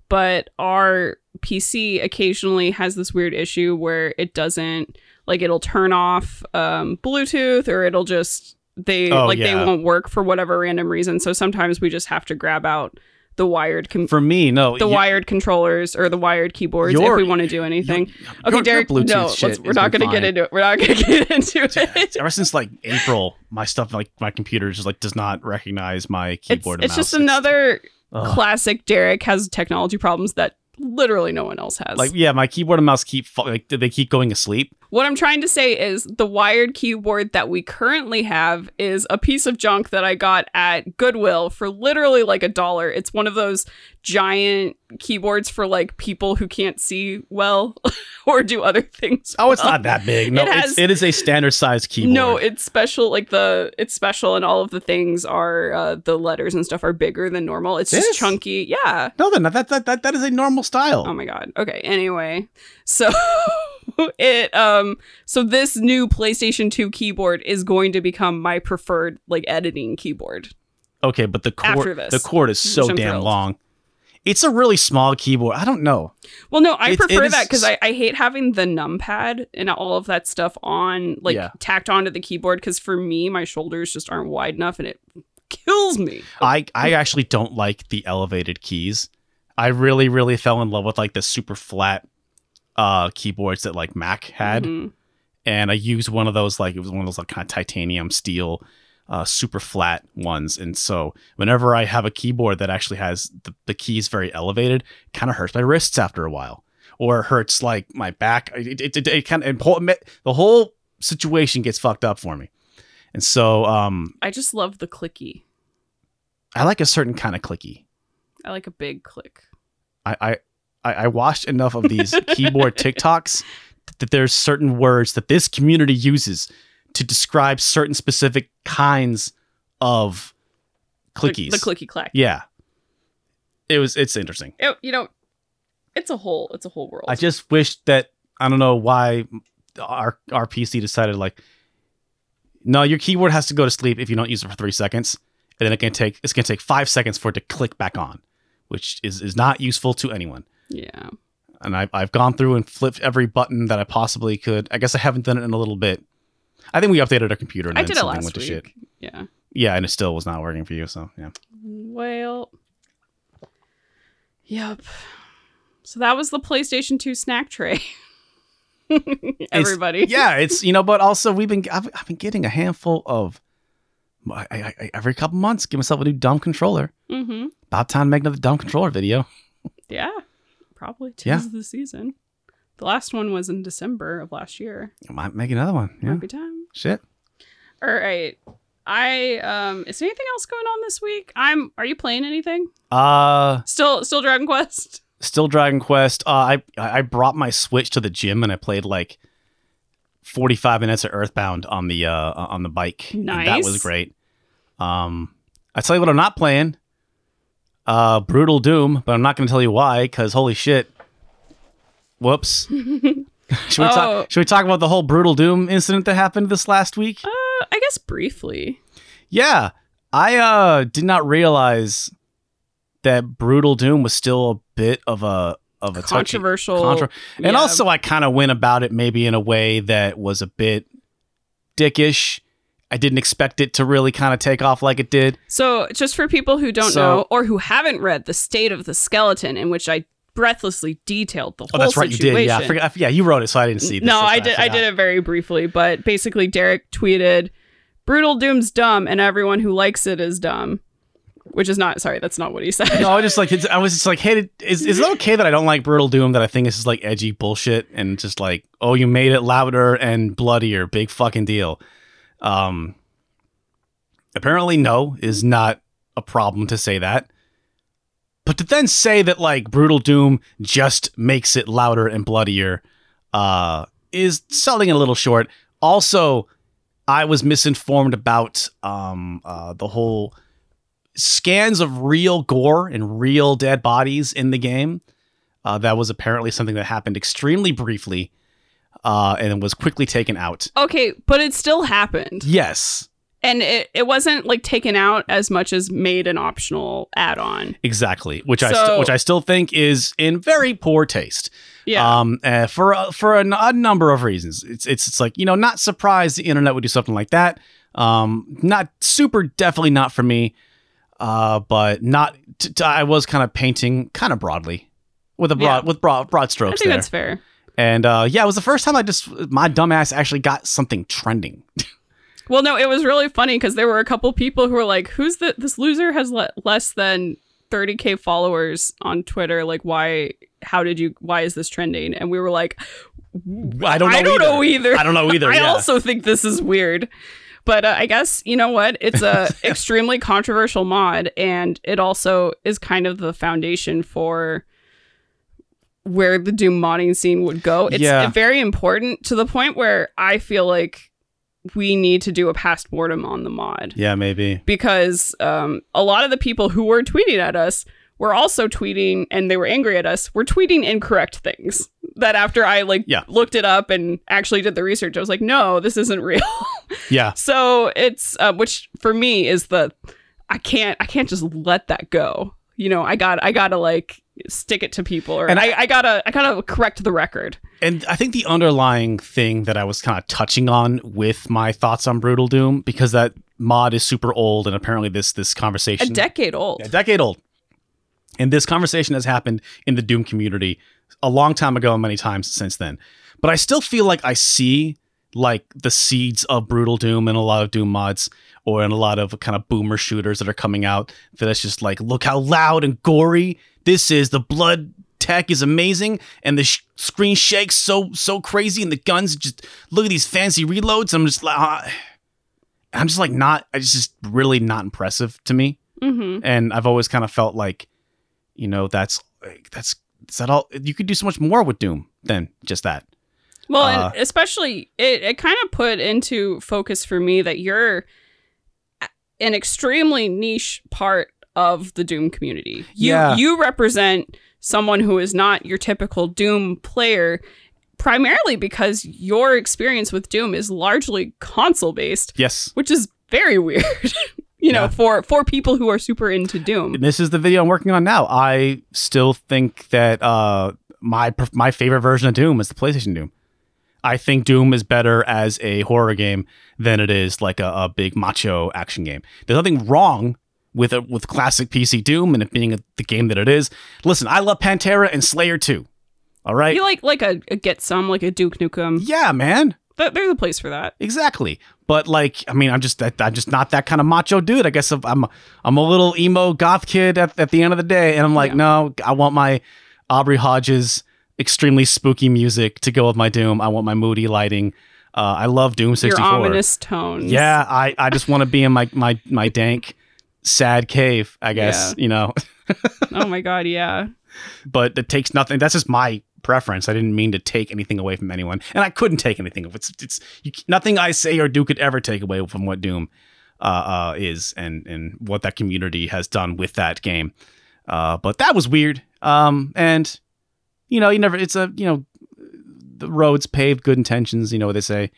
but our PC occasionally has this weird issue where it doesn't like it'll turn off um, Bluetooth or it'll just they Oh, like they won't work for whatever random reason. So sometimes we just have to grab out the wired com- For me, no, the you- wired controllers or the wired keyboards Your- if we want to do anything. your- okay, your Derek. Bluetooth no, shit we're not going to get into it. We're not going to get into it. Ever since like April, my stuff like my computer just like does not recognize my keyboard. it's and just mouse. another ugh. classic. Derek has technology problems that literally no one else has. like yeah, my keyboard and mouse keep like they keep going asleep. What I'm trying to say is the wired keyboard that we currently have is a piece of junk that I got at Goodwill for literally like a dollar. It's one of those giant keyboards for like people who can't see well or do other things. Oh, it's well. not that big. No, It has- it's, it is a standard size keyboard. No, it's special. Like the it's special, and all of the things are uh, the letters and stuff are bigger than normal. It's This? just chunky. Yeah. no, then that that that, that is a normal style. Oh my god. Okay. Anyway, so it um so this new PlayStation 2 keyboard is going to become my preferred like editing keyboard. okay, but the cord the cord is so damn thrilled. long. It's a really small keyboard. I don't know. Well, no, I It's- prefer it is- that because I, I hate having the numpad and all of that stuff on like Yeah. tacked onto the keyboard because for me my shoulders just aren't wide enough and it kills me. I I actually don't like the elevated keys. I really really fell in love with like the super flat uh keyboards that like Mac had. Mhm. and I used one of those like it was one of those like kind of titanium steel, uh, super flat ones. And so whenever I have a keyboard that actually has the, the keys very elevated, kind of hurts my wrists after a while, or hurts like my back. It it, it, it kind of important, the whole situation gets fucked up for me. And so um, I just love the clicky. I like a certain kind of clicky. I like a big click. I I, I I watched enough of these keyboard TikToks that there's certain words that this community uses to describe certain specific kinds of The- clickies. The, clicky clack. Yeah. It was it's interesting. It- you know, it's a whole it's a whole world. I just wish that I don't know why our our PC decided like no, your keyboard has to go to sleep if you don't use it for 3 seconds and then it can take it's going to take 5 seconds for it to click back on, which is is not useful to anyone. Yeah. and I, I've gone through and flipped every button that I possibly could. I guess I haven't done it in a little bit. I think we updated our computer and I then did it something last went to week. shit. Yeah. Yeah, and it still was not working for you. So yeah, Well. Yep. So that was the PlayStation 2 snack tray. Everybody. yeah, it's you know, but also we've been I've, I've been getting a handful of I, I, I, every couple months. Give myself a new dumb controller. Mm-hmm. About time to make another dumb controller video. Yeah. Probably tis Yeah. the season. The last one was in December of last year. I might make another one. Yeah, Might be time. shit. All right. I um is there anything else going on this week? I'm are you playing anything? Uh, Still still Dragon Quest? still Dragon Quest. Uh, I I brought my Switch to the gym and I played like forty five minutes of Earthbound on the uh on the bike. and that was great. Um, I tell you what, I'm not playing. Uh, Brutal Doom, but I'm not going to tell you why because holy shit. Whoops. should, we Oh. talk, should we talk about the whole Brutal Doom incident that happened this last week? Uh I guess briefly. Yeah, I uh did not realize that Brutal Doom was still a bit of a of a Controversial. contra- and Yeah. also I kind of went about it maybe in a way that was a bit dickish. I didn't expect it to really kind of take off like it did. So, just for people who don't So- know or who haven't read The State of the Skeleton, in which I breathlessly detailed the oh, whole Oh, that's right, you did. Yeah, I forgot, yeah, you wrote it, so I didn't see this. no, I did. I forgot. did it very briefly, but basically, Derek tweeted, "Brutal Doom's dumb, and everyone who likes it is dumb," which is not. Sorry, that's not what he said. No, I just like it's, I was just like, hey, is is it okay that I don't like Brutal Doom? That I think this is like edgy bullshit and just like, oh, you made it louder and bloodier, big fucking deal. Um, apparently, no is not a problem to say that, but to then say that like Brutal Doom just makes it louder and bloodier, uh, is selling a little short. Also, I was misinformed about um, uh, the whole scans of real gore and real dead bodies in the game. Uh, that was apparently something that happened extremely briefly uh, and was quickly taken out. Okay, but it still happened. Yes, And it, it wasn't like taken out as much as made an optional add on. exactly. Which I st- which I still think is in very poor taste. Yeah. Um, uh, for uh, for a, n- a number of reasons. It's it's it's like you know not surprised the internet would do something like that. Um, not super definitely not for me. Uh, but not. T- t- I was kind of painting kind of broadly with a broad Yeah. with broad broad strokes. I think there. that's fair. And uh, yeah, it was the first time I just my dumbass actually got something trending. Well, no, it was really funny because there were a couple people who were like, "Who's the this loser has le- less than 30k followers on Twitter? Like, why? How did you? Why is this trending?" And we were like, I don't know. "I don't know either. I don't know either. I yeah. also think this is weird." But uh, I guess you know what? It's a extremely controversial mod, and it also is kind of the foundation for where the Doom modding scene would go. It's Yeah. very important to the point where I feel like we need to do a past mortem on the mod yeah, maybe. because um, a lot of the people who were tweeting at us were also tweeting and they were angry at us were tweeting incorrect things that after i like Yeah. looked it up and actually did the research i was like no this isn't real Yeah. so it's uh, which for me is the i can't i can't just let that go you know i got i gotta like stick it to people or And I, I gotta i gotta correct the record. And I think the underlying thing that I was kind of touching on with my thoughts on Brutal Doom, because that mod is super old, and apparently this this conversation a decade old. A decade old, and this conversation has happened in the Doom community a long time ago, and many times since then. But I still feel like I see like the seeds of Brutal Doom in a lot of Doom mods, or in a lot of kind of boomer shooters that are coming out. That it's just like, look how loud and gory this is. The blood tech is amazing, and the sh- screen shakes so so crazy, and the guns just look at these fancy reloads. I'm just like, ah. I'm just like not. It's just really not impressive to me hmm and I've always kind of felt like, you know, that's like, that's is that all? You could do so much more with Doom than just that. Well, Uh, and especially it, it kind of put into focus for me that you're an extremely niche part of the Doom community. You Yeah. you represent someone who is not your typical Doom player primarily because your experience with Doom is largely console based, Yes, which is very weird. you know, Yeah. for for people who are super into Doom. and this is the video I'm working on now. I still think that uh, my my favorite version of Doom is the PlayStation Doom. I think Doom is better as a horror game than it is like a, a big macho action game. There's nothing wrong with it with classic PC Doom and it being a, the game that it is. Listen, I love Pantera and Slayer too. All right. You like like a, a get some like a Duke Nukem. yeah, man. Th- There's a place for that. Exactly. But like, I mean, I'm just I'm just not that kind of macho dude. I guess I'm I'm a little emo goth kid at, at the end of the day, and I'm like, Yeah. no, I want my Aubrey Hodges extremely spooky music to go with my Doom. I want my moody lighting. Uh, I love Doom 64. Your 64. ominous tones. Yeah, I, I just want to be in my my my dank, sad cave. I guess you know. oh my god, yeah. but it takes nothing. That's just my preference. I didn't mean to take anything away from anyone, and I couldn't take anything. It's it's you, nothing I say or do could ever take away from what Doom uh, uh, is and and what that community has done with that game. Uh, but that was weird. Um, and you know, you never. It's a you know, the roads paved, good intentions. You know what they say.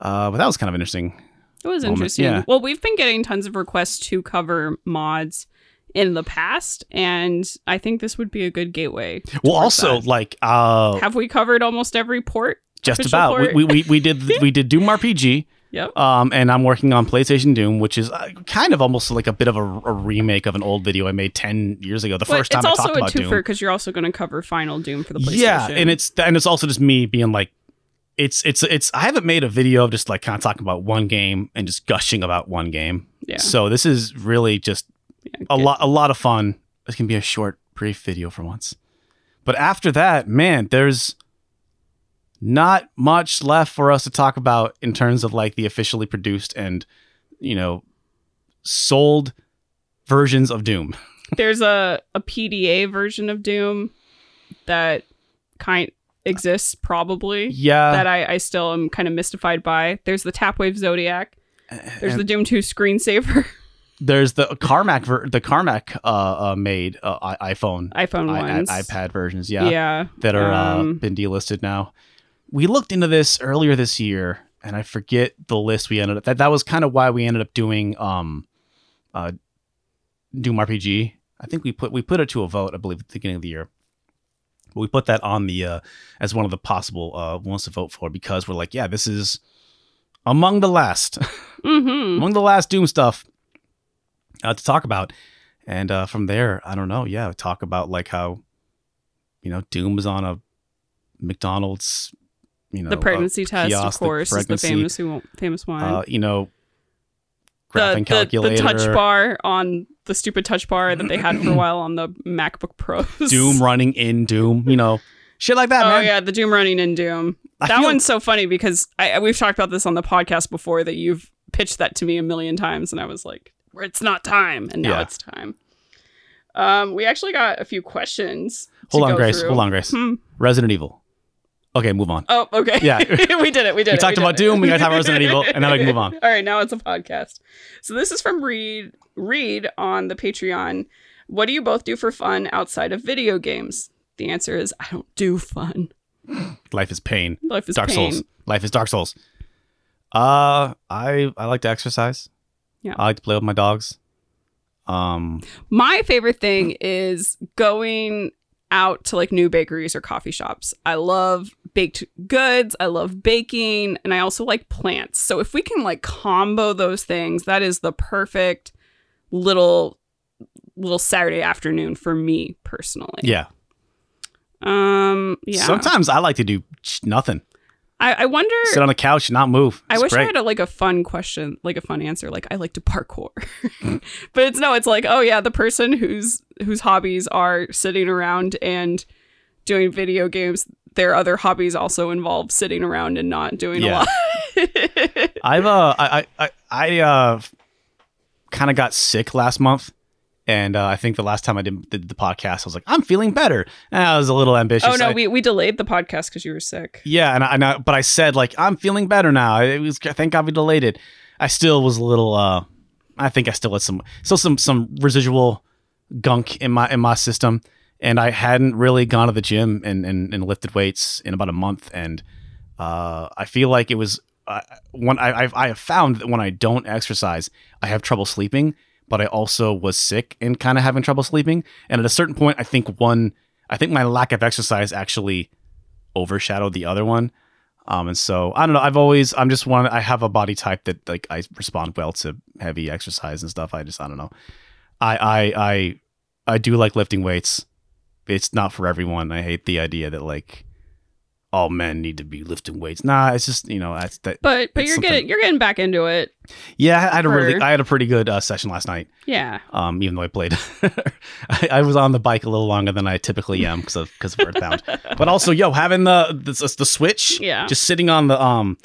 Uh, but that was kind of interesting. It was moment, interesting. yeah. Well, we've been getting tons of requests to cover mods in the past, and I think this would be a good gateway. Well, also that. like uh, have we covered almost every port? just about we, port? we, we, we did we did Doom RPG. Yep. Um, and I'm working on PlayStation Doom, which is uh, kind of almost like a bit of a, a remake of an old video I made ten years ago. The But first time it's also talked a about twofer Doom. because you're also going to cover Final Doom for the PlayStation. Yeah, and it's and it's also just me being like, it's it's it's. I haven't made a video of just like kind of talking about one game and just gushing about one game. yeah. So this is really just yeah, a lot a lot of fun. This can be a short, brief video for once. But after that, man, there's not much left for us to talk about in terms of like the officially produced and you know sold versions of Doom. There's a a PDA version of Doom that kind exists probably Yeah. that I, I still am kind of mystified by. There's the Tapwave Zodiac. There's and the Doom 2 screensaver there's the Carmack ver- the Carmack uh, uh made uh, i- iPhone iPhone I- I- iPad versions, yeah, yeah. that are uh, um, been delisted now. We looked into this earlier this year, and I forget the list we ended up. That that was kind of why we ended up doing um, uh, Doom RPG. I think we put we put it to a vote, I believe, at the beginning of the year. But we put that on the uh, as one of the possible uh, ones to vote for because we're like, yeah, this is among the last, mhm. among the last Doom stuff uh, to talk about. And uh, from there, I don't know. Yeah, talk about like how, you know, Doom was on a McDonald's, you know, the uh, pregnancy test, of course, pregnancy, is the famous famous one. uh, you know, the, graphing the, calculator, the touch bar on the stupid touch bar that they had for a while on the MacBook Pros. Doom running in Doom, you know, shit like that, Oh man. yeah, the Doom running in Doom. I that feel- one's so funny because I, we've talked about this on the podcast before that you've pitched that to me a million times, and I was like, it's not time," and now Yeah. it's time. Um, we actually got a few questions. Hold on, Grace. through. Hold on, Grace. Hmm. Resident Evil. Okay, move on. Oh, okay. Yeah. we did it. We did We it. talked about. Doom, we gotta talk about Resident Evil, and now we can move on. All right, now it's a podcast. So this is from Reed. Reed on the Patreon. What do you both do for fun outside of video games? The answer is I don't do fun. Life is pain. Life is Dark pain. Souls. Life is Dark Souls. Uh, I I like to exercise. Yeah. I like to play with my dogs. Um, My favorite thing is going out to like new bakeries or coffee shops. I love baked goods, I love baking, and I also like plants. So if we can like combo those things, that is the perfect little little Saturday afternoon for me personally. yeah. Um yeah. Sometimes I like to do nothing. I, I wonder Sit on the couch, and not move. I It's wish I had a, like a fun question, like a fun answer. Like I like to parkour, but it's no. It's like oh yeah, the person whose whose hobbies are sitting around and doing video games. Their other hobbies also involve sitting around and not doing Yeah. a lot. I've uh I I I, I uh kind of got sick last month, and uh, I think the last time I did, did the podcast, I was like, I'm feeling better. And I was a little ambitious. oh no, I- we, we delayed the podcast because you were sick. yeah, and I, and I but I said like I'm feeling better now. It was thank God we delayed it. I still was a little. uh I think I still had some still some some residual gunk in my in my system, and I hadn't really gone to the gym and and, and lifted weights in about a month, and uh, I feel like it was uh, when I I've, I have found that when I don't exercise, I have trouble sleeping, but I also was sick and kind of having trouble sleeping, and at a certain point, I think one I think my lack of exercise actually overshadowed the other one. Um, and so I don't know. I've always I'm just one. I have a body type that like I respond well to heavy exercise and stuff. I just I don't know. I I I I do like lifting weights. It's not for everyone. I hate the idea that like all men need to be lifting weights. Nah, it's just you know that's that. But but you're something- getting you're getting back into it. Yeah, I had a really I had a pretty good uh, session last night. Yeah. Um, even though I played, I, I was on the bike a little longer than I typically am because of because of Earthbound. but also, yo, having the the, the Switch, Yeah. just sitting on the um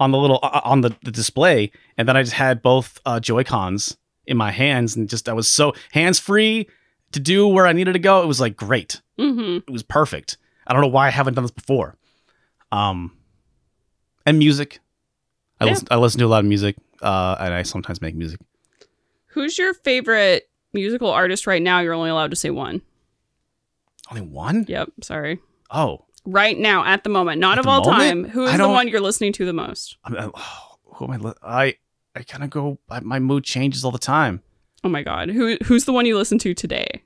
on the little uh, on the, the display, and then I just had both uh, Joy Cons in my hands, and just I was so hands free to do where I needed to go. It was like great. Mm-hmm. It was perfect. I don't know why I haven't done this before. Um, and music. I Yeah. listen, I listen to a lot of music, uh, and I sometimes make music. Who's your favorite musical artist right now? You're only allowed to say one. Only one? Yep. Sorry. Oh, Right now, at the moment, not At of all moment? time. Who is the one you're listening to the most? I mean, oh, who am I? Li- I I kind of go. I, my mood changes all the time. Oh my god. Who who's the one you listen to today?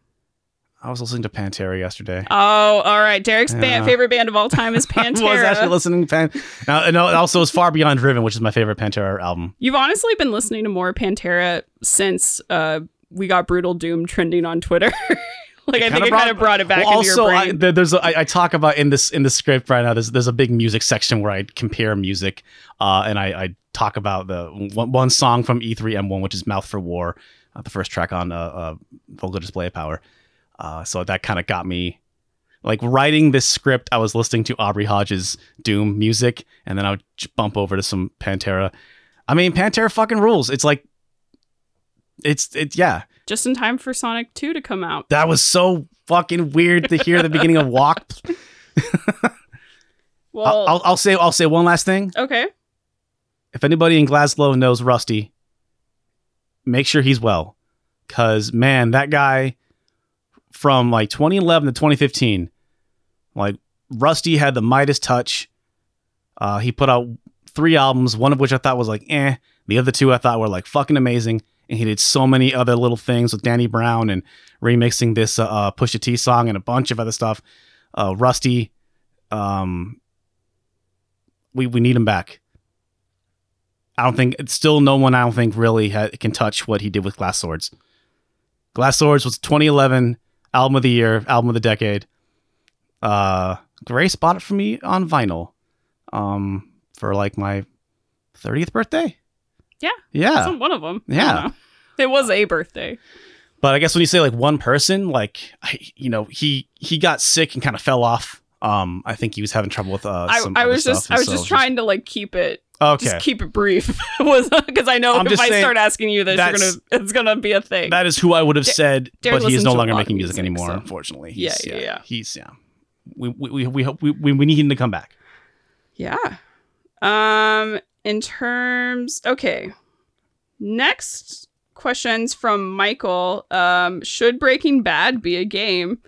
I was listening to Pantera yesterday. Oh, all right. Derek's Yeah. band, favorite band of all time is Pantera. I was actually listening to Pan. Now, no, also it's Far Beyond Driven, which is my favorite Pantera album. You've honestly been listening to more Pantera since uh, we got Brutal Doom trending on Twitter. like I think it kind of brought it back Well, into also, your I, there's a, I, I talk about in this in the script right now. There's there's a big music section where I compare music, uh, and I, I talk about the one, one song from E E3M1, which is "Mouth for War," uh, the first track on uh, uh, Vulgar Display of Power. Uh, so that kind of got me. Like writing this script, I was listening to Aubrey Hodges' Doom music, and then I would bump over to some Pantera. I mean, Pantera fucking rules. It's like, it's it yeah. Just in time for Sonic 2 to come out. That was so fucking weird to hear the beginning of Walk. Well, I'll, I'll, I'll say I'll say one last thing. okay. If anybody in Glasgow knows Rustie, make sure he's well, cause man, that guy from like 2011 to 2015, like Rustie had the Midas touch. Uh, he put out three albums, one of which I thought was like eh. The other two I thought were like fucking amazing. And he did so many other little things with Danny Brown and remixing this uh, uh, Pusha T song and a bunch of other stuff. Uh, Rustie, um, we we need him back. I don't think it's still no one. I don't think really ha- can touch what he did with Glass Swords. Glass Swords was 2011 album of the year, album of the decade. Uh, Grace bought it for me on vinyl, um, for like my 30th birthday. Yeah. yeah. One of them. Yeah. It was a birthday. But I guess when you say like one person, like I, you know, he he got sick and kind of fell off. Um, I think he was having trouble with uh. I, some I was just stuff, I was so just trying to like keep it Okay, just keep it brief was because I know I'm if I start asking you this, you're gonna it's gonna be a thing. that is who I would have said, but he is no longer making music, music, anymore. so- Unfortunately, Yeah, He's- yeah, yeah. He's yeah. We we we we hope we, we we need him to come back. yeah. Um. In terms, okay. Next questions from Michael. Um. Should Breaking Bad be a game?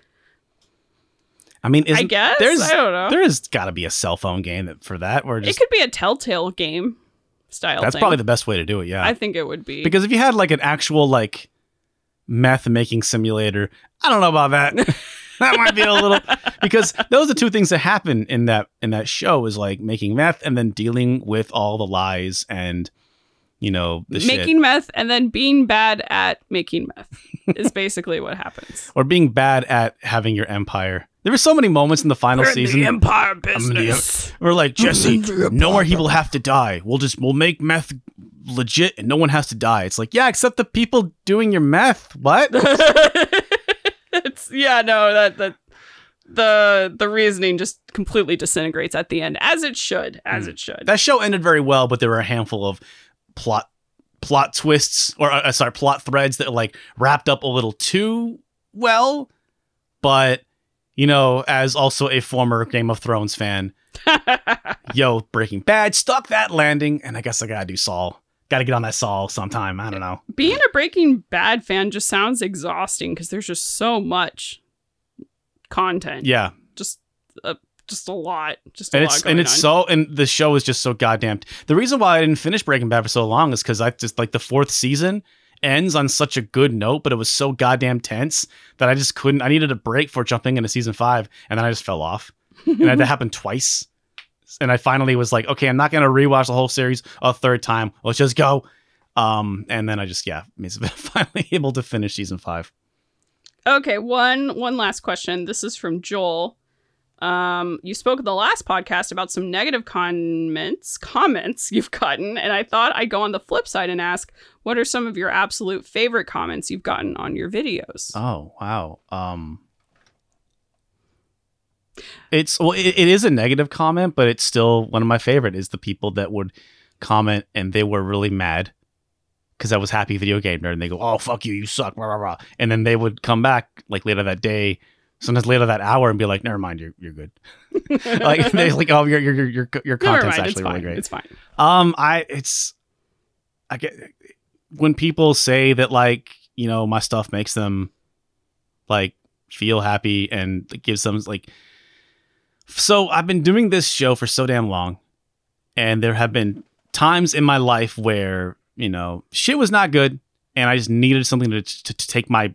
I mean, I guess. there's I don't know. there's got to be a cell phone game that, for that. Or it could be a Telltale game style. that's thing. probably the best way to do it. Yeah, I think it would be because if you had like an actual like meth making simulator, I don't know about that. that might be a little because those are two things that happen in that in that show is like making meth and then dealing with all the lies and you know the shit. making meth and then being bad at making meth is basically what happens. or being bad at having your empire. There were so many moments in the final season empire in the- where like Jesse, no more people have to die. We'll just we'll make meth legit and no one has to die. It's like yeah, except the people doing your meth. What? it's yeah, no, that that the the reasoning just completely disintegrates at the end, as it should, as Mm. it should. that show ended very well, but there were a handful of plot plot twists or uh, sorry plot threads that like wrapped up a little too well. But you know, as also a former Game of Thrones fan, yo, Breaking Bad stuck that landing, and I guess I gotta do Saul. Got to get on that Saul sometime. I don't know. Being a Breaking Bad fan just sounds exhausting because there's just so much content. Yeah, just uh, just a lot, just a and lot it's and it's on. so and the show is just so goddamn. The reason why I didn't finish Breaking Bad for so long is because I just like the fourth season ends on such a good note, but it was so goddamn tense that I just couldn't. I needed a break for jumping into season five, and then I just fell off, and that happened twice. And I finally was like, okay, I'm not gonna rewatch the whole series a third time. Let's just go. Um, and then I just yeah, finally able to finish season five. Okay, one one last question. This is from Joel. Um, you spoke the last podcast about some negative comments comments you've gotten, and I thought I'd go on the flip side and ask, what are some of your absolute favorite comments you've gotten on your videos? Oh wow. Um It's well it, it is a negative comment, but it's still one of my favorite is the people that would comment and they were really mad because I was happy video game nerd and they go, "Oh fuck you, you suck," rah, rah, rah. and then they would come back like later that day, sometimes later that hour, and be like, "Never mind, you're you're good." like they're like, "Oh, your your your your content's mind, actually really great." It's fine. Um, I it's I get when people say that like you know my stuff makes them like feel happy and gives them like. So I've been doing this show for so damn long, and there have been times in my life where you know shit was not good, and I just needed something to to, to take my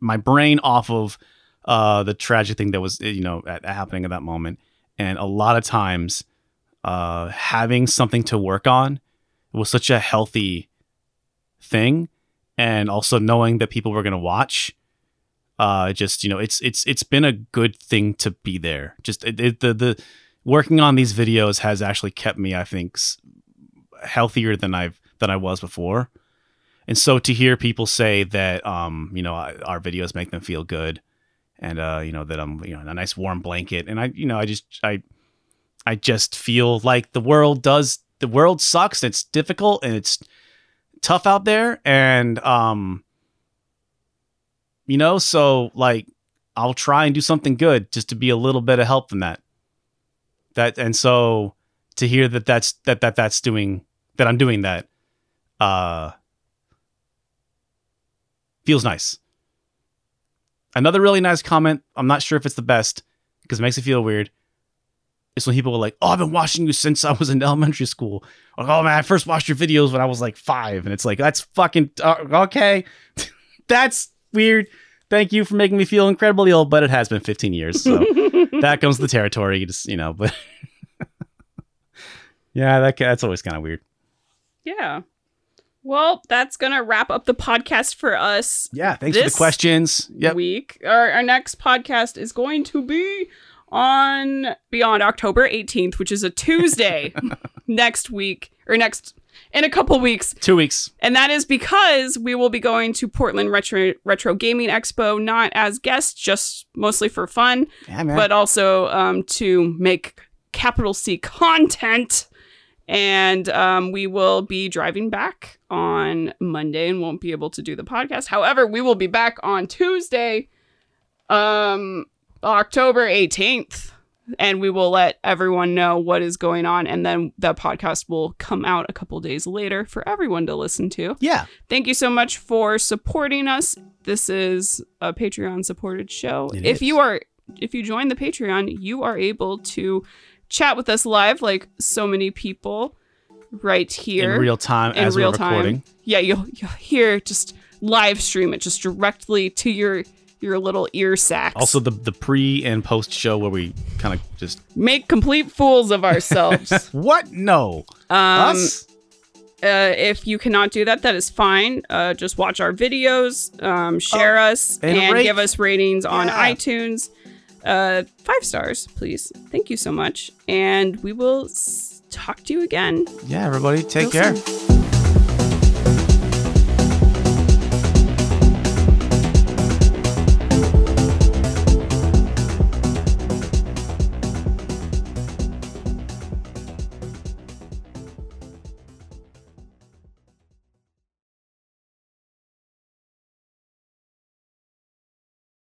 my brain off of uh the tragic thing that was you know at, happening at that moment, and a lot of times uh, having something to work on was such a healthy thing, and also knowing that people were going to watch. Uh, just you know, it's it's it's been a good thing to be there. Just it, it, the the working on these videos has actually kept me, I think, healthier than I've than I was before. And so to hear people say that, um, you know, our videos make them feel good, and uh, you know that I'm, you know, in a nice warm blanket, and I, you know, I just I I just feel like the world does the world sucks. It's difficult and it's tough out there and um you know, so like I'll try and do something good just to be a little bit of help from that. That and so to hear that that's that that that's doing that I'm doing that uh feels nice. Another really nice comment, I'm not sure if it's the best because it makes it feel weird. Is when people are like, "Oh, I've been watching you since I was in elementary school." Like, "Oh man, I first watched your videos when I was like 5." And it's like, "That's fucking uh, okay." that's weird. Thank you for making me feel incredibly old, but it has been 15 years. So that comes to the territory. You just, you know, but yeah, that that's always kind of weird. yeah. Well, that's gonna wrap up the podcast for us Yeah, thanks for the questions. Yep. week. Our, our next podcast is going to be on beyond October 18th, which is a Tuesday next week or next in a couple weeks. Two weeks. And that is because we will be going to Portland Retro Retro Gaming Expo, not as guests, just mostly for fun, Yeah, but also um, to make capital C content. And um, we will be driving back on Monday and won't be able to do the podcast. However, we will be back on Tuesday, um, October 18th. And we will let everyone know what is going on. And then the podcast will come out a couple days later for everyone to listen to. yeah. Thank you so much for supporting us. This is a Patreon supported show. It if is. you are if you join the Patreon, you are able to chat with us live like so many people right here In real time in as real we're time. Yeah, you'll you'll hear just live stream it just directly to your your little ear sacs. Also the the pre and post show where we kind of just make complete fools of ourselves. what? No. um Us? Uh, if you cannot do that, that is fine. Uh, just watch our videos, um, share us, and and, give us ratings on Yeah. iTunes. Uh, five stars, please. Thank you so much. And we will s- talk to you again. Yeah, everybody, take real care. soon.